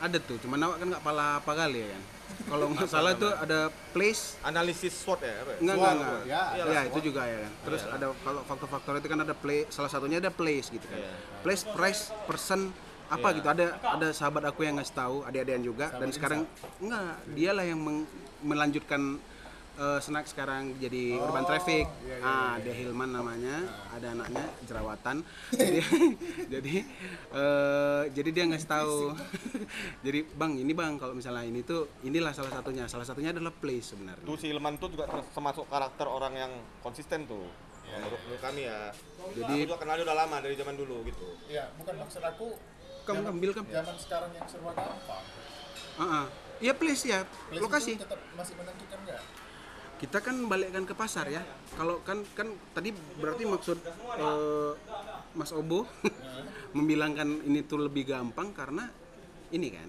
ada tuh. Cuman awak kan nggak pala apa kali ya kan. Kalau nggak salah tuh ada place Analisis SWOT ya apa ya? Enggak, SWOT, enggak, enggak. ya, Ya, itu juga ya kan. Terus ada kalau faktor-faktor itu kan ada play salah satunya ada place gitu kan. Iya. Place, price, person apa Iya. gitu. Ada ada sahabat aku yang ngasih tahu, adik-adikan juga dan sekarang enggak, dialah yang meng- melanjutkan eh, snack sekarang jadi urban traffic. iya, iya, ah, dia Hilman namanya, ada anaknya jerawatan. *laughs* jadi jadi eh, jadi dia ngasih tahu. *laughs* jadi Bang, ini Bang kalau misalnya ini tuh inilah salah satunya. Salah satunya adalah place sebenarnya. Tuh si Ilman tuh juga ter- termasuk karakter orang yang konsisten tuh. Menurut, menurut kami ya. Jadi- aku juga kenal dia udah lama dari zaman dulu gitu. Iya, bukan maksud aku Kamu ambil, Kam. Zaman sekarang yang serba gampang. Ah, ah. Iya place ya, Place lokasi. itu tetap masih menentukan nggak? Kita kan balikkan ke pasar ya. Kalau kan kan tadi berarti maksud eh, Mas Obo *laughs* membilangkan ini tuh lebih gampang karena ini kan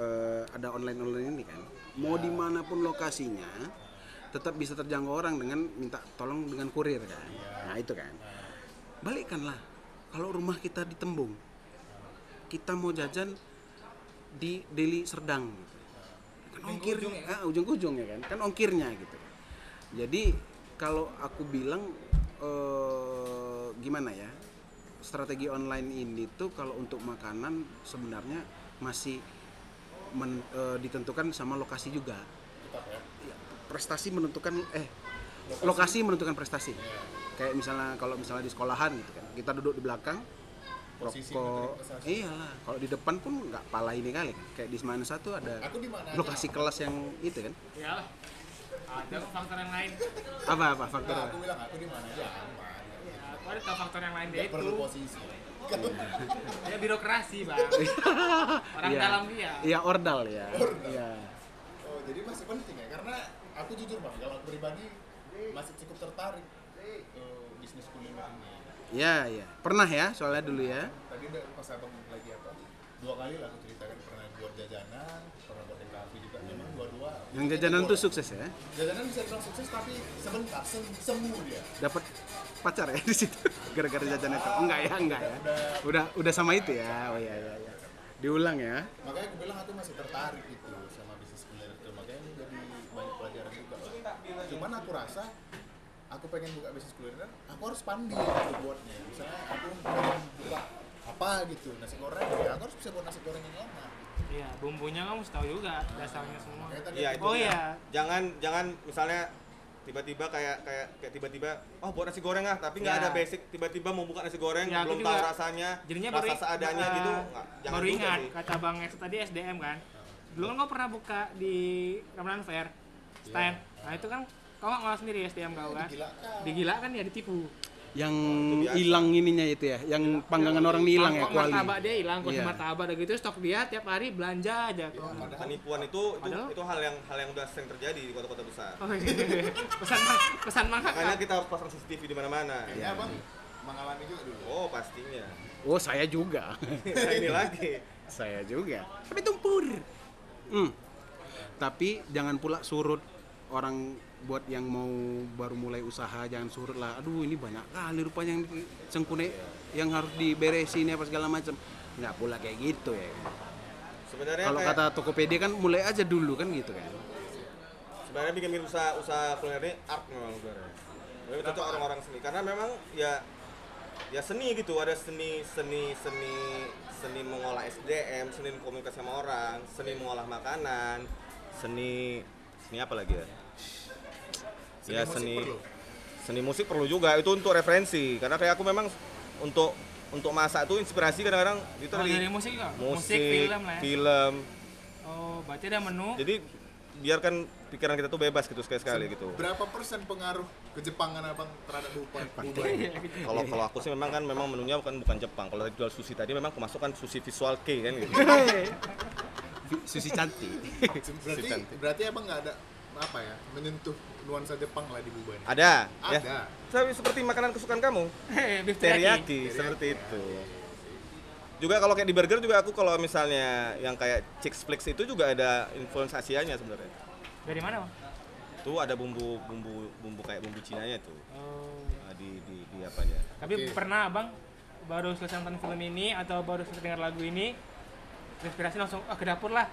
eh, ada online online ini kan. Mau di mana pun lokasinya tetap bisa terjangkau orang dengan minta tolong dengan kurir kan. Nah itu kan. Balikkanlah. Kalau rumah kita di Tembung, kita mau jajan di Deli Serdang gitu. kan ongkir ah, ujung-ujung ya kan kan ongkirnya gitu jadi kalau aku bilang eh, gimana ya strategi online ini tuh kalau untuk makanan sebenarnya masih men- eh, ditentukan sama lokasi juga. Ya, prestasi menentukan eh lokasi. menentukan prestasi. Kayak misalnya kalau misalnya di sekolahan gitu kan kita duduk di belakang Posisi rokok menentukan prestasi. iyalah kalau di depan pun nggak pala ini kali kan. Kayak di Semansa satu ada mana lokasi kelas yang itu kan. Ya ada kok faktor yang lain apa apa faktor Nah, aku bilang aku di mana aja aman. ya ada faktor yang lain dia Nggak itu perlu posisi. dia *laughs* birokrasi bang *laughs* orang Iya. dalam dia Iya ordal ya. Iya. Oh, jadi masih penting ya karena aku jujur bang, kalau aku pribadi masih cukup tertarik ke bisnis kuliner ini. Iya iya. Pernah ya soalnya dulu ya. Tadi udah pas abang lagi apa? Dua kali lah aku ceritakan pernah buat jajanan, pernah buat kafe juga. Memang dua-dua. Yang jajanan tuh sukses ya. Jajanan bisa dibilang sukses tapi sebentar, sem- semu dia. Dapat pacar ya di situ *laughs* gara-gara jajanan itu. Oh, enggak ya, enggak ya. Udah udah sama itu ya. Oh iya iya iya. Diulang ya. Makanya aku bilang aku masih tertarik gitu sama bisnis kuliner itu. Makanya ini jadi banyak pelajaran juga lah. Cuman aku rasa aku pengen buka bisnis kuliner, aku harus pandai gitu buatnya. Misalnya aku pengen buka apa gitu, nasi goreng, ya aku harus bisa buat nasi goreng yang enak. Iya bumbunya kamu mesti tahu juga dasarnya semua tadi Iya itu Oh, dia. iya. Jangan jangan misalnya tiba-tiba kayak kayak kayak tiba-tiba oh buat nasi goreng ah tapi nggak Ya. ada basic tiba-tiba mau buka nasi goreng Ya, belum juga tahu rasanya jadinya rasa baru seadanya uh, gitu nggak jangan baru ingat sih. kata bang X tadi SDM kan dulu kan kau pernah buka di Ramadan Fair stand nah itu kan kau nggak ngolah sendiri SDM kau kan digilakan. digila kan ya ditipu Yang biasa. hilang ininya itu ya, yang panggangan orang ini hilang ya kuali. martabak dia hilang kok Iya. martabak udah gitu stok dia tiap hari belanja aja kok penipuan itu itu Padahal- itu hal yang hal yang udah sering terjadi di kota-kota besar Oh, iya. pesan pesan mangkak makanya kita harus pasang CCTV di mana-mana Kayaknya abang mengalami juga dulu. oh pastinya Oh, saya juga. *laughs* nah, ini lagi saya juga. Tapi tumpur. Hmm. Tapi jangan pula surut orang buat yang mau baru mulai usaha jangan surut lah. Aduh ini banyak kali rupanya yang sengkune yang harus diberesin apa segala macam. Nggak pula kayak gitu ya. sebenarnya Kalau kayak- kata Tokopedia kan mulai aja dulu kan gitu kan. sebenarnya bikin bikin usaha usaha kuliner ini art memang sebenarnya Tapi cocok orang-orang seni karena memang ya ya seni gitu ada seni seni seni seni mengolah SDM seni komunikasi sama orang seni mengolah makanan seni seni apa lagi ya Seni ya musik seni perlu. seni musik perlu juga itu untuk referensi karena kayak aku memang untuk untuk masak tuh inspirasi kadang-kadang itu Oh, dari dari musik juga musik, film lah ya film. oh berarti ada menu jadi biarkan pikiran kita tuh bebas gitu sekali-sekali gitu Berapa persen pengaruh kejepangan abang terhadap Dubai? *laughs* Iya, Kalau kalau aku sih memang kan memang menunya bukan bukan Jepang. Kalau tadi jual sushi tadi memang kemasukan sushi visual K kan gitu. Susi cantik. berarti cantik. berarti abang nggak ada apa ya menyentuh nuansa Jepang lah di Buba ini. Ada, Ada. ya. Tapi seperti makanan kesukaan kamu, beef teriyaki, Teriyaki. seperti itu. Juga kalau kayak di burger juga aku kalau misalnya yang kayak Chicks Flix itu juga ada influence Asianya sebenarnya. dari mana bang Tuh ada bumbu bumbu bumbu kayak bumbu Cinanya tuh oh Nah, di di di apanya. Tapi Oke. pernah abang baru selesai nonton film ini atau baru selesai dengar lagu ini, inspirasi langsung ah ke dapur lah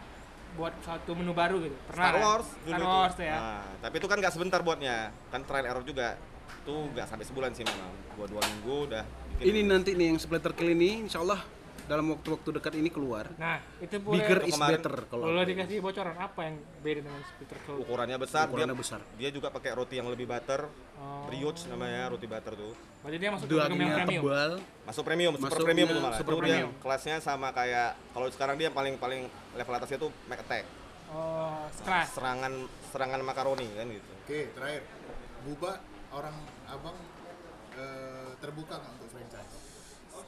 buat suatu menu baru gitu. Pernah Star kan? Wars dulu Star. Wars tuh ya. Nah, tapi itu kan nggak sebentar buatnya, kan trial error juga. Tuh nggak sampai sebulan sih memang. Dua dua minggu udah. bikin. Ini nanti nih yang splatter kill ini insya Allah dalam waktu-waktu dekat ini keluar. Nah, itu boleh Bigger Kalau is kemarin- better kalau boleh aku. dikasih bocoran apa yang beda dengan Peter Claw? ukurannya besar, Ukurannya dia besar. dia juga pakai roti yang lebih butter, Oh. brioche namanya roti butter tuh. Berarti dia masuk ke yang Dagingnya premium. tebal. Masuk premium, super Masuknya premium tuh malah. super Itu dia premium. kelasnya sama kayak kalau sekarang dia paling paling level atasnya tuh Mac Attack. Oh, keras. Serangan serangan makaroni kan gitu. Oke, terakhir. Buba orang abang eh, terbuka nggak untuk?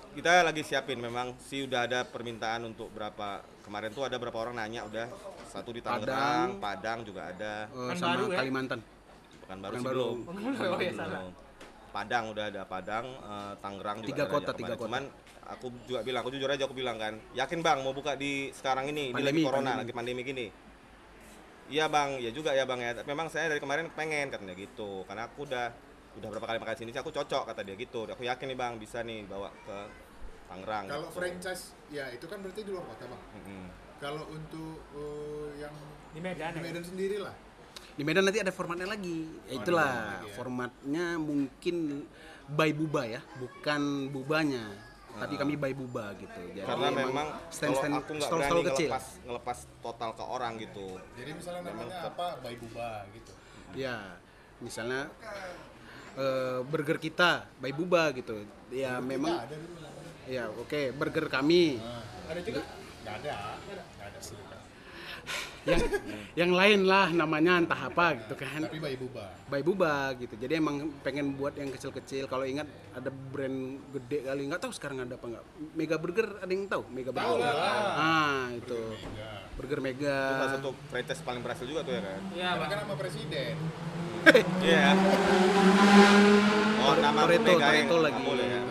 Kita lagi siapin memang sih udah ada permintaan untuk berapa kemarin tuh ada berapa orang nanya udah satu di Tangerang, Padang, juga ada. Kan sama baru ya? Kalimantan. Bukan baru Bukan sih belum. Oh, ya salah. Padang udah ada Padang, eh, Tangerang juga Tiga ada kota, tiga kota. Cuman aku juga bilang, aku jujur aja aku bilang kan, yakin bang mau buka di sekarang ini, Pandemi, ini lagi corona, pandemi. lagi pandemi gini. Iya bang, ya juga ya bang ya. Tapi memang saya dari kemarin pengen katanya gitu, karena aku udah udah berapa kali makan sini, sih aku cocok kata dia gitu. Aku yakin nih bang bisa nih bawa ke Tangerang. Kalau gitu. franchise, ya itu kan berarti di luar kota bang. Mm-mm. Kalau untuk eh, yang Di Medan. di ya? Medan sendiri lah. Di Medan nanti ada formatnya lagi. Ya itulah formatnya mungkin by buba ya, bukan bubanya. Tapi kami by buba gitu. Jadi karena emang memang stand kalau stand aku nggak berani stall kecil. ngelepas ngelepas total ke orang gitu Jadi misalnya namanya apa? Bay Buba gitu. Ya, misalnya eh, burger kita by buba gitu. Ya memang Ada ya oke burger kami. Nah, ada juga? Nggak ada. Nggak ada sih. Yang yang lain lah namanya entah apa gitu kan. Tapi Bay Buba. by buba gitu jadi emang pengen buat yang kecil-kecil kalau ingat ada brand gede kali nggak tahu sekarang ada apa nggak mega burger ada yang tahu mega burger ah itu burger mega itu salah satu franchise paling berhasil juga tuh ya kan Iya, Karena Bang. kan nama presiden. *laughs* iya oh nama Bu Toretto, Mega yang Toretto nggak lagi. boleh ya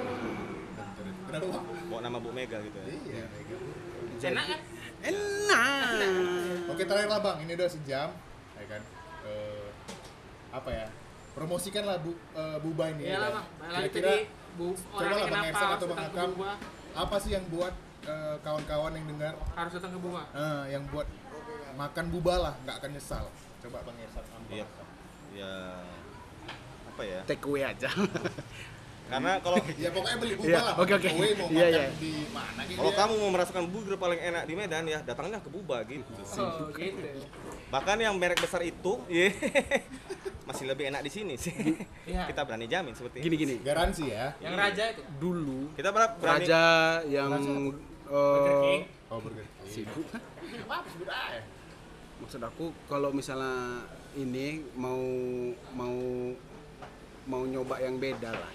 Kenapa? Bawa nama Bu Mega gitu ya Iya. Mega. Enak kan? Enak Oke terakhir lah bang, ini udah sejam, ya kan? Eh, apa ya? Promosikanlah bu, eh, Buba ini. Iya ya lah, kan? Bang. Lagi Kira-kira Bu, coba orang lah Bang kenapa Ersan atau Bang Akam, apa sih yang buat eh, kawan-kawan yang dengar, Harus datang ke Buba. eh, yang buat makan Buba lah, nggak akan nyesal. Coba Bang Ersan sama. Akam. ya apa ya take away aja *laughs* karena *laughs* kalau Ya pokoknya beli Buba Iya, lah. oke, oke. Mau Iya, makan iya. di mana gitu kalau ya. kamu mau merasakan burger paling enak di Medan ya datangnya ke Buba gitu Oh, gitu. bahkan yang merek besar itu iya, *laughs* masih lebih enak di sini sih Iya. kita berani jamin seperti gini itu. gini Yang Garansi ya. raja itu. dulu kita berapa berani raja yang King. Oh Burger sibuk *laughs* sebut aja? maksud aku kalau misalnya ini mau mau mau nyoba yang beda lah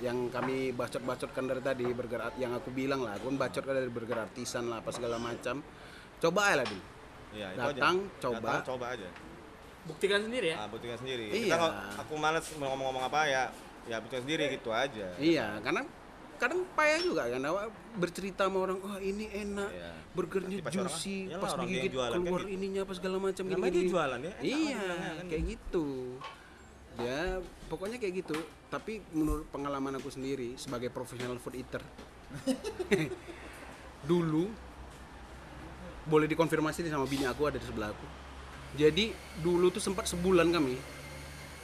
yang kami bacot-bacotkan dari tadi burger art yang aku bilang lah aku kan bacot kan dari burger artisan lah apa segala macam coba aja lah dulu Iya, itu Datang, aja. coba. Datang, coba aja Buktikan sendiri ya. ah, buktikan sendiri Iya. kita kalau aku males mau ngomong-ngomong apa ya ya buktikan sendiri gitu aja iya karena kadang payah juga kan awak bercerita sama orang oh ini enak Iya. burgernya pas juicy "Iyalah, pas digigit jualan kan keluar gitu." ininya apa segala macam gini-gini. jualan ya, enak iya kan kayak gitu dia pokoknya kayak gitu tapi menurut pengalaman aku sendiri sebagai profesional food eater *laughs* dulu boleh dikonfirmasi nih sama bini aku ada di sebelah aku jadi dulu tuh sempat sebulan kami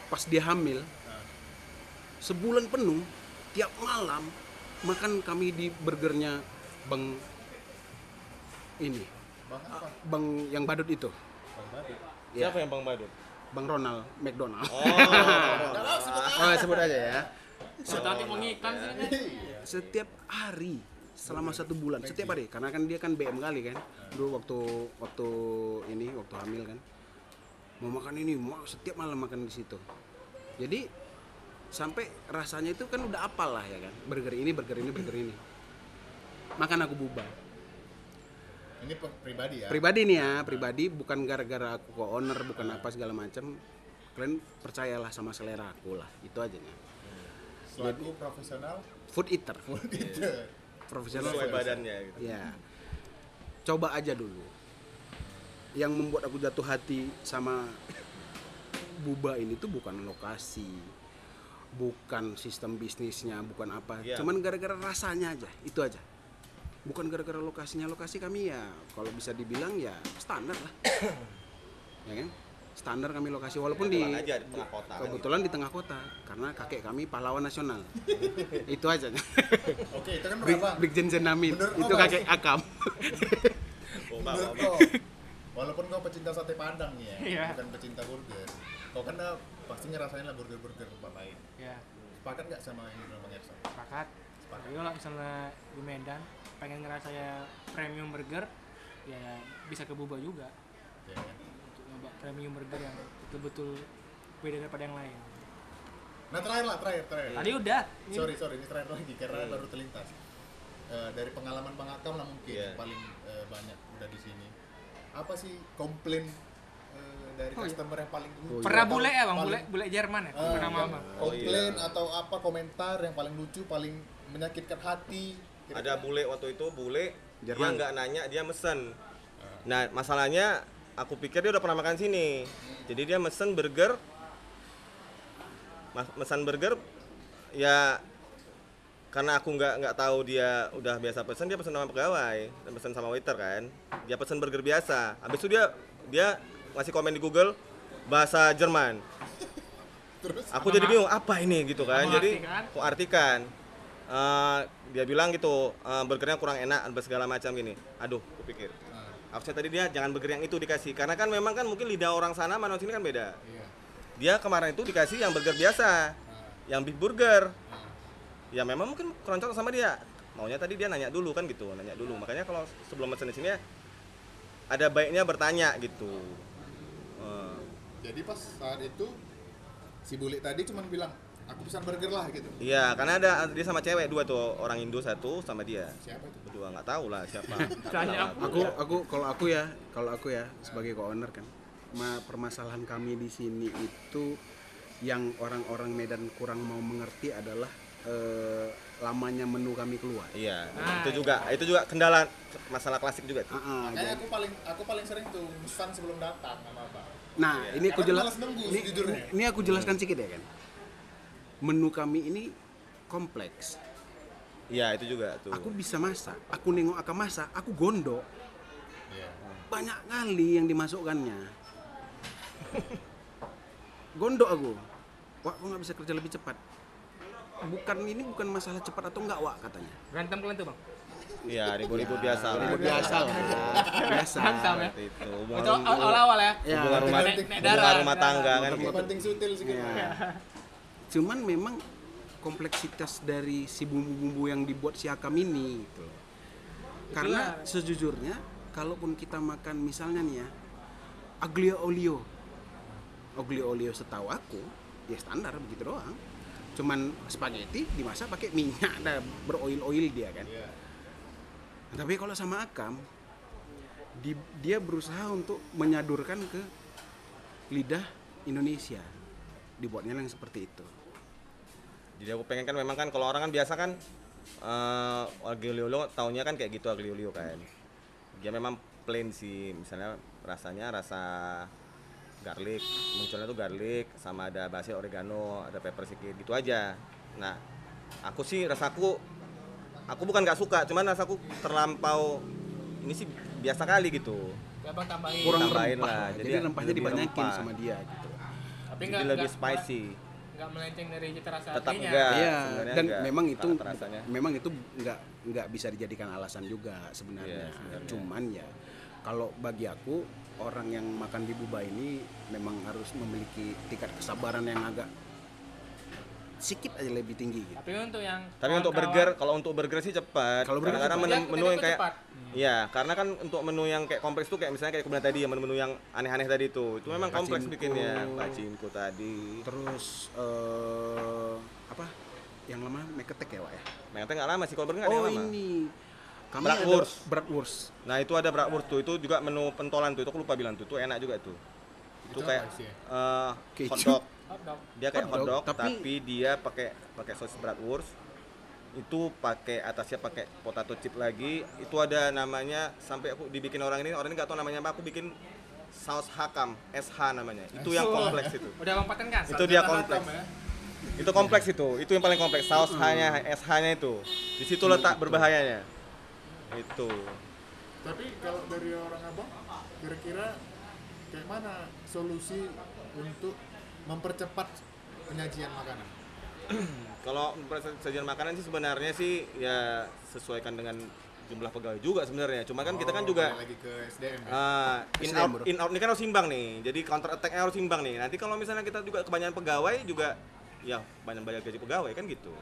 pas dia hamil sebulan penuh tiap malam makan kami di burgernya bang ini Bang apa? bang yang badut itu Bang Badut. Iya. siapa yang bang badut bang Ronald McDonald. Oh. Oh sebut aja ya. Sudah nanti mau ngiklan sini kan. setiap hari selama satu bulan setiap hari. Karena kan dia kan BM kali kan. Dulu waktu waktu ini waktu hamil kan. Mau makan ini mau setiap malam makan di situ. Jadi sampai rasanya itu kan udah apal lah ya kan. Burger ini burger ini burger ini. Makan aku bubar Ini pribadi ya. pribadi nih ya pribadi bukan gara-gara aku ke owner bukan apa segala macam kalian percayalah sama selera aku lah itu aja nih. Selaku profesional? Food eater. Gitu. *laughs* profesional sesuai food eater. badannya gitu. Ya coba aja dulu. Yang membuat aku jatuh hati sama buba ini tuh bukan lokasi bukan sistem bisnisnya bukan apa. Iya. cuman gara-gara rasanya aja itu aja bukan gara-gara lokasinya lokasi kami ya kalau bisa dibilang ya standar lah. *coughs* Ya kan? Standar kami lokasi walaupun di Kebetulan aja di tengah kota kan. kebetulan di tengah kota karena kakek kami pahlawan nasional. *laughs* Itu aja. *laughs* Oke, itu kan Brig, berapa? Brigjen Zenamin. Bener itu kok, kakek akam. Oh, *laughs* Mbak, Menurut Mbak, kau, walaupun kau pecinta sate padang nih ya, Iya. bukan pecinta burger, kau kan dah pasti ngerasain lah burger-burger tempat lain. Ya, Sepakat nggak sama yang bilang Bang Ersan? sepakat. Tapi kalau misalnya di Medan pengen ngerasa ya premium burger, ya bisa ke Buba juga. Ya, kan? Untuk nyoba premium burger yang betul-betul beda daripada yang lain. Nah terakhir lah, terakhir, terakhir. Tadi udah. Ini Sorry, sorry, ini terakhir lagi karena Hmm. baru terlintas. Eh, dari pengalaman Bang Akam lah mungkin Iya. yang paling eh, banyak udah di sini. Apa sih komplain eh, dari Oh, iya. customer yang paling lucu? Pernah atau bule ya bang, bule bule Jerman ya, Eh, pernah mama. komplain Oh, iya. atau apa komentar yang paling lucu, paling menyakitkan hati? Ada bule waktu itu bule dia Jerman. nggak nanya dia mesen. Nah masalahnya aku pikir dia udah pernah makan sini. Jadi dia mesen burger Mas- mesen burger ya karena aku nggak nggak tahu dia udah biasa pesen dia pesen sama pegawai dan pesen sama waiter kan. Dia pesen burger biasa. Habis itu dia dia ngasih komen di Google bahasa Jerman. *laughs* Terus? Aku jadi bingung apa ini gitu kan. Jadi aku artikan. Eh, dia bilang gitu, eh, burgernya kurang enak dan segala macam gini. Aduh, aku pikir. Harusnya tadi dia jangan burger yang itu dikasih karena kan memang kan mungkin lidah orang sana sama orang sini kan beda. Iya. Dia kemarin itu dikasih yang burger biasa, yang big burger. Ya memang mungkin kurang cocok sama dia. Maunya tadi dia nanya dulu kan gitu, nanya dulu. Makanya kalau sebelum pesan di sini ya ada baiknya bertanya gitu. Eh, Jadi pas saat itu si Bulik tadi cuma bilang aku pesan burger lah gitu. Iya, karena ada dia sama cewek dua tuh, orang Indo satu sama dia. Siapa itu? Berdua nggak tahu lah siapa. *laughs* Tanya aku aku kalau aku ya kalau aku ya sebagai co-owner kan ma- permasalahan kami di sini itu yang orang-orang Medan kurang mau mengerti adalah eh, lamanya menu kami keluar. Iya, Nah, itu juga itu juga kendala masalah klasik juga tuh. Makanya jadi- aku paling aku paling sering tuh pesan sebelum datang sama apa. nah ini aku jelas ini, ini aku jelaskan sedikit ya kan. Menu kami ini kompleks. Iya, itu juga tuh. Aku bisa masak, aku nengok akan masak, aku gondok. Iya. banyak kali yang dimasukkannya *laughs* gondok aku wah kok nggak bisa kerja lebih cepat bukan ini bukan masalah cepat atau enggak wak katanya berantem kalian tuh bang Iya, ribut-ribut biasa lah. Ribut biasa lah biasa Berantem ya itu. Awal-awal ya Ya, hubungan rumah, rumah tangga kan Yang gitu. penting sutil sih. Ya. Cuman memang kompleksitas dari si bumbu-bumbu yang dibuat si akam ini gitu karena sejujurnya kalaupun kita makan misalnya nih ya aglio olio. Aglio olio setahu aku ya standar begitu doang. Cuman spaghetti dimasak pakai minyak ada beroil-oil dia kan. Iya. tapi kalau sama akam di- dia berusaha untuk menyadurkan ke lidah Indonesia. Dibuatnya yang seperti itu Jadi aku pengen kan memang kan kalau orang kan biasa kan eh aglio taunya kan kayak gitu aglio kan. Dia memang plain sih, misalnya rasanya rasa garlic, munculnya tuh garlic sama ada basil oregano, ada pepper sedikit gitu aja. Nah, aku sih rasaku aku bukan nggak suka, cuman rasaku terlampau ini sih biasa kali gitu. ya tambahin kurang Tambahin rempah lah, jadi, jadi rempahnya lebih dibanyakin rempah. sama dia gitu tapi Jadi nggak lebih nggak- spicy. Nggak melenceng dari cita rasa Tetap aslinya. enggak. Iya, sebenarnya dan enggak. memang itu rasanya. memang itu nggak nggak bisa dijadikan alasan juga sebenarnya. Iya, sebenarnya. Cuman ya kalau bagi aku orang yang makan di Buba ini memang harus memiliki tingkat kesabaran yang agak sedikit aja lebih tinggi gitu. tapi untuk yang Tapi untuk burger, kalau untuk burger sih cepat. Kalau burger karena cepat. menu, menu yang kayak cepat. Iya, karena kan untuk menu yang kayak kompleks tuh kayak misalnya kayak kemudian tadi ya menu-menu yang aneh-aneh tadi itu. Itu memang kompleks Pacinku. bikinnya. Pacinku tadi. Terus eh, apa? Yang lama meketek ya, Wak ya? Ternyata nggak lama sih kalau nggak ada Oh, yang lama. ini. Kami Bratwurst. ada bratwurst. Nah itu ada bratwurst tuh, itu juga menu pentolan tuh. Itu aku lupa bilang tuh, itu enak juga tuh. Itu Itu kayak eh Keju. hotdog. Hotdog. Dia kayak Hotdog, hotdog, tapi- tapi, dia pakai pakai sosis bratwurst. Itu pakai atasnya pakai potato chip lagi. Itu ada namanya sampai aku dibikin orang ini, orang ini nggak tahu namanya apa. Aku bikin saus hakam, SH namanya. Itu yang kompleks itu. udah lompatan kan Itu dia Sarjana kompleks. Ya. Itu kompleks itu. Itu yang paling kompleks. Saus H-nya, SH-nya itu. Di situ letak berbahayanya. Itu. Tapi kalau dari orang abang, kira-kira kayak mana solusi untuk mempercepat penyajian makanan? *clears throat* Kalau sajian makanan sih sebenarnya sih ya sesuaikan dengan jumlah pegawai juga sebenarnya. Cuma kan kita kan Oh, juga lagi ke SDM ya. ah, in SDM, out bro. in out ini kan harus imbang nih. Jadi counter attack harus imbang nih. Nanti kalau misalnya kita juga kebanyakan pegawai juga ya banyak banyak gaji pegawai kan gitu.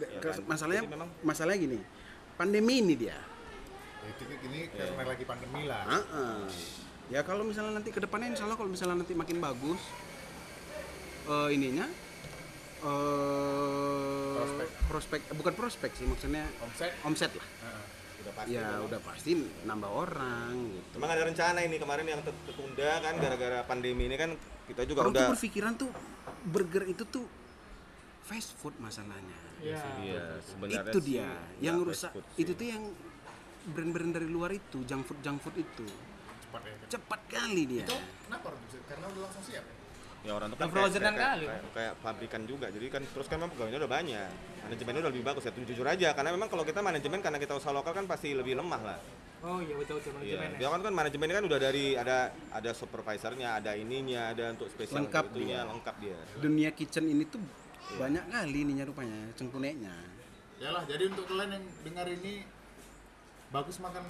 Ya kan? Masalahnya Jadi memang- masalahnya gini. Pandemi ini dia. Ya, itu ini Iya. karena lagi pandemi lah. Ah-ah. Ya kalau misalnya nanti ke depannya insya Allah kalau misalnya nanti makin bagus eh, ininya eh, Prospek. prospek bukan prospek sih maksudnya Omset. omset lah. Heeh. Udah pasti. Ya memang. udah pasti nambah orang gitu. Memang ada rencana ini kemarin yang ter- tertunda kan gara-gara pandemi ini kan kita juga Orang udah tuh berpikiran tuh burger itu tuh fast food masalahnya. Iya. Iya, sebenarnya itu sih dia nggak yang rusak. food sih. Itu tuh yang brand-brand dari luar itu junk food junk food itu Cepat ya. cepat kali dia. Itu kenapa? Karena udah langsung siap. ya? Ya orang tuh Udah kan kayak, frozen-an kayak, kali. kayak, kayak pabrikan juga jadi kan terus kan memang pegawainya udah banyak manajemennya udah lebih bagus ya jujur aja karena memang kalau kita manajemen karena kita usaha lokal kan pasti lebih lemah lah Oh iya betul betul Iya, manajemen ya. dia kan kan manajemennya kan udah dari ada ada supervisornya, ada ininya, ada untuk spesial Lengkap itunya, dia. lengkap dia. dunia kitchen ini tuh banyak kali ininya rupanya cengkuneknya Yalah, jadi untuk kalian yang dengar ini bagus makan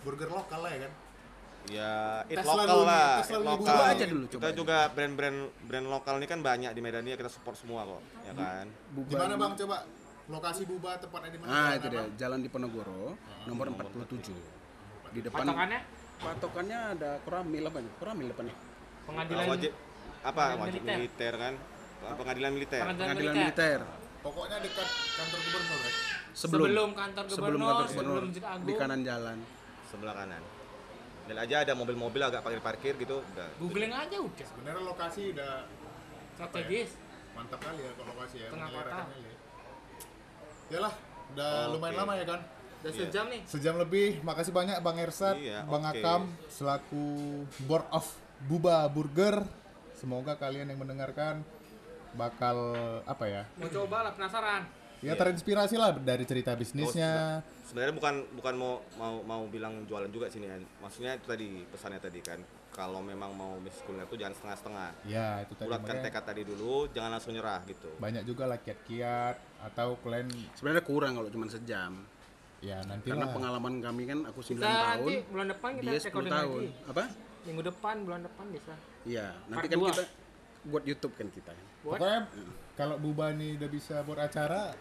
burger lokal lah ya kan. Ya, it Tes lokal lalu nih, lah, tes it lokal. aja dulu, Kita coba aja. juga brand-brand brand lokal ini kan banyak di Medan ya kita support semua kok, ya kan. Buba Di mana Bang coba lokasi Buba tepatnya di mana? Ah itu dia? Jalan Diponegoro, nomor 47. Di depan Patokannya patokannya ada koramil apa nih? Koramil depannya. pengadilan Ah, wajib apa pengadilan wajib militer. militer kan? Pengadilan militer. pengadilan, Pengadilan militer. militer. Pokoknya dekat kantor gubernur ya. Sebelum Sebelum kantor sebelum gubernur, kantor gubernur sebelum Masjid Agung. di kanan jalan. Sebelah kanan. Dan aja ada mobil-mobil agak parkir-parkir gitu, udah. Googling aja udah. Sebenarnya lokasi udah Strategis. mantap kali ya kalau lokasi ya. Tengah kota. ya. Yalah, udah Oke. lumayan lama ya kan. Udah Iya. sejam nih. Sejam lebih. Makasih banyak Bang Ersat, Iya, Bang oke. Akam selaku board of Buba Burger. Semoga kalian yang mendengarkan bakal apa ya? Mau coba lah penasaran. Ya Iya. terinspirasi lah dari cerita bisnisnya. Sebenarnya bukan bukan mau mau mau bilang jualan juga sini kan. Maksudnya itu tadi pesannya tadi kan. Kalau memang mau bisnis kuliner tuh jangan setengah-setengah. Ya, itu tadi Bulatkan makanya tekad tadi dulu, jangan langsung nyerah gitu. banyak juga lah kiat-kiat atau kalian Sebenarnya kurang kalau cuma sejam. ya nanti Karena pengalaman kami kan aku 9 Kita tahun, nanti bulan depan kita dia 10 recording tahun. lagi. Apa? Minggu depan, bulan depan bisa. Iya, nanti Part kan kita buat YouTube kan kita. Buat Pokoknya kalau Buba nih udah bisa buat acara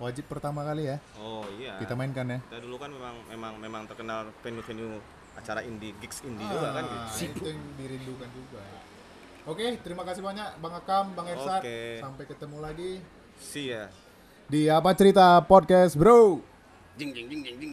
wajib pertama kali ya Oh iya. kita mainkan ya. Kita dulu kan memang memang memang terkenal venue-venue acara indie, gigs indie juga kan Ah, gitu. itu yang dirindukan juga. Oke, terima kasih banyak Bang Akam, Bang Ersat. Oke. Sampai ketemu lagi See ya. di apa cerita podcast, Bro. Jing jing jing jing jing.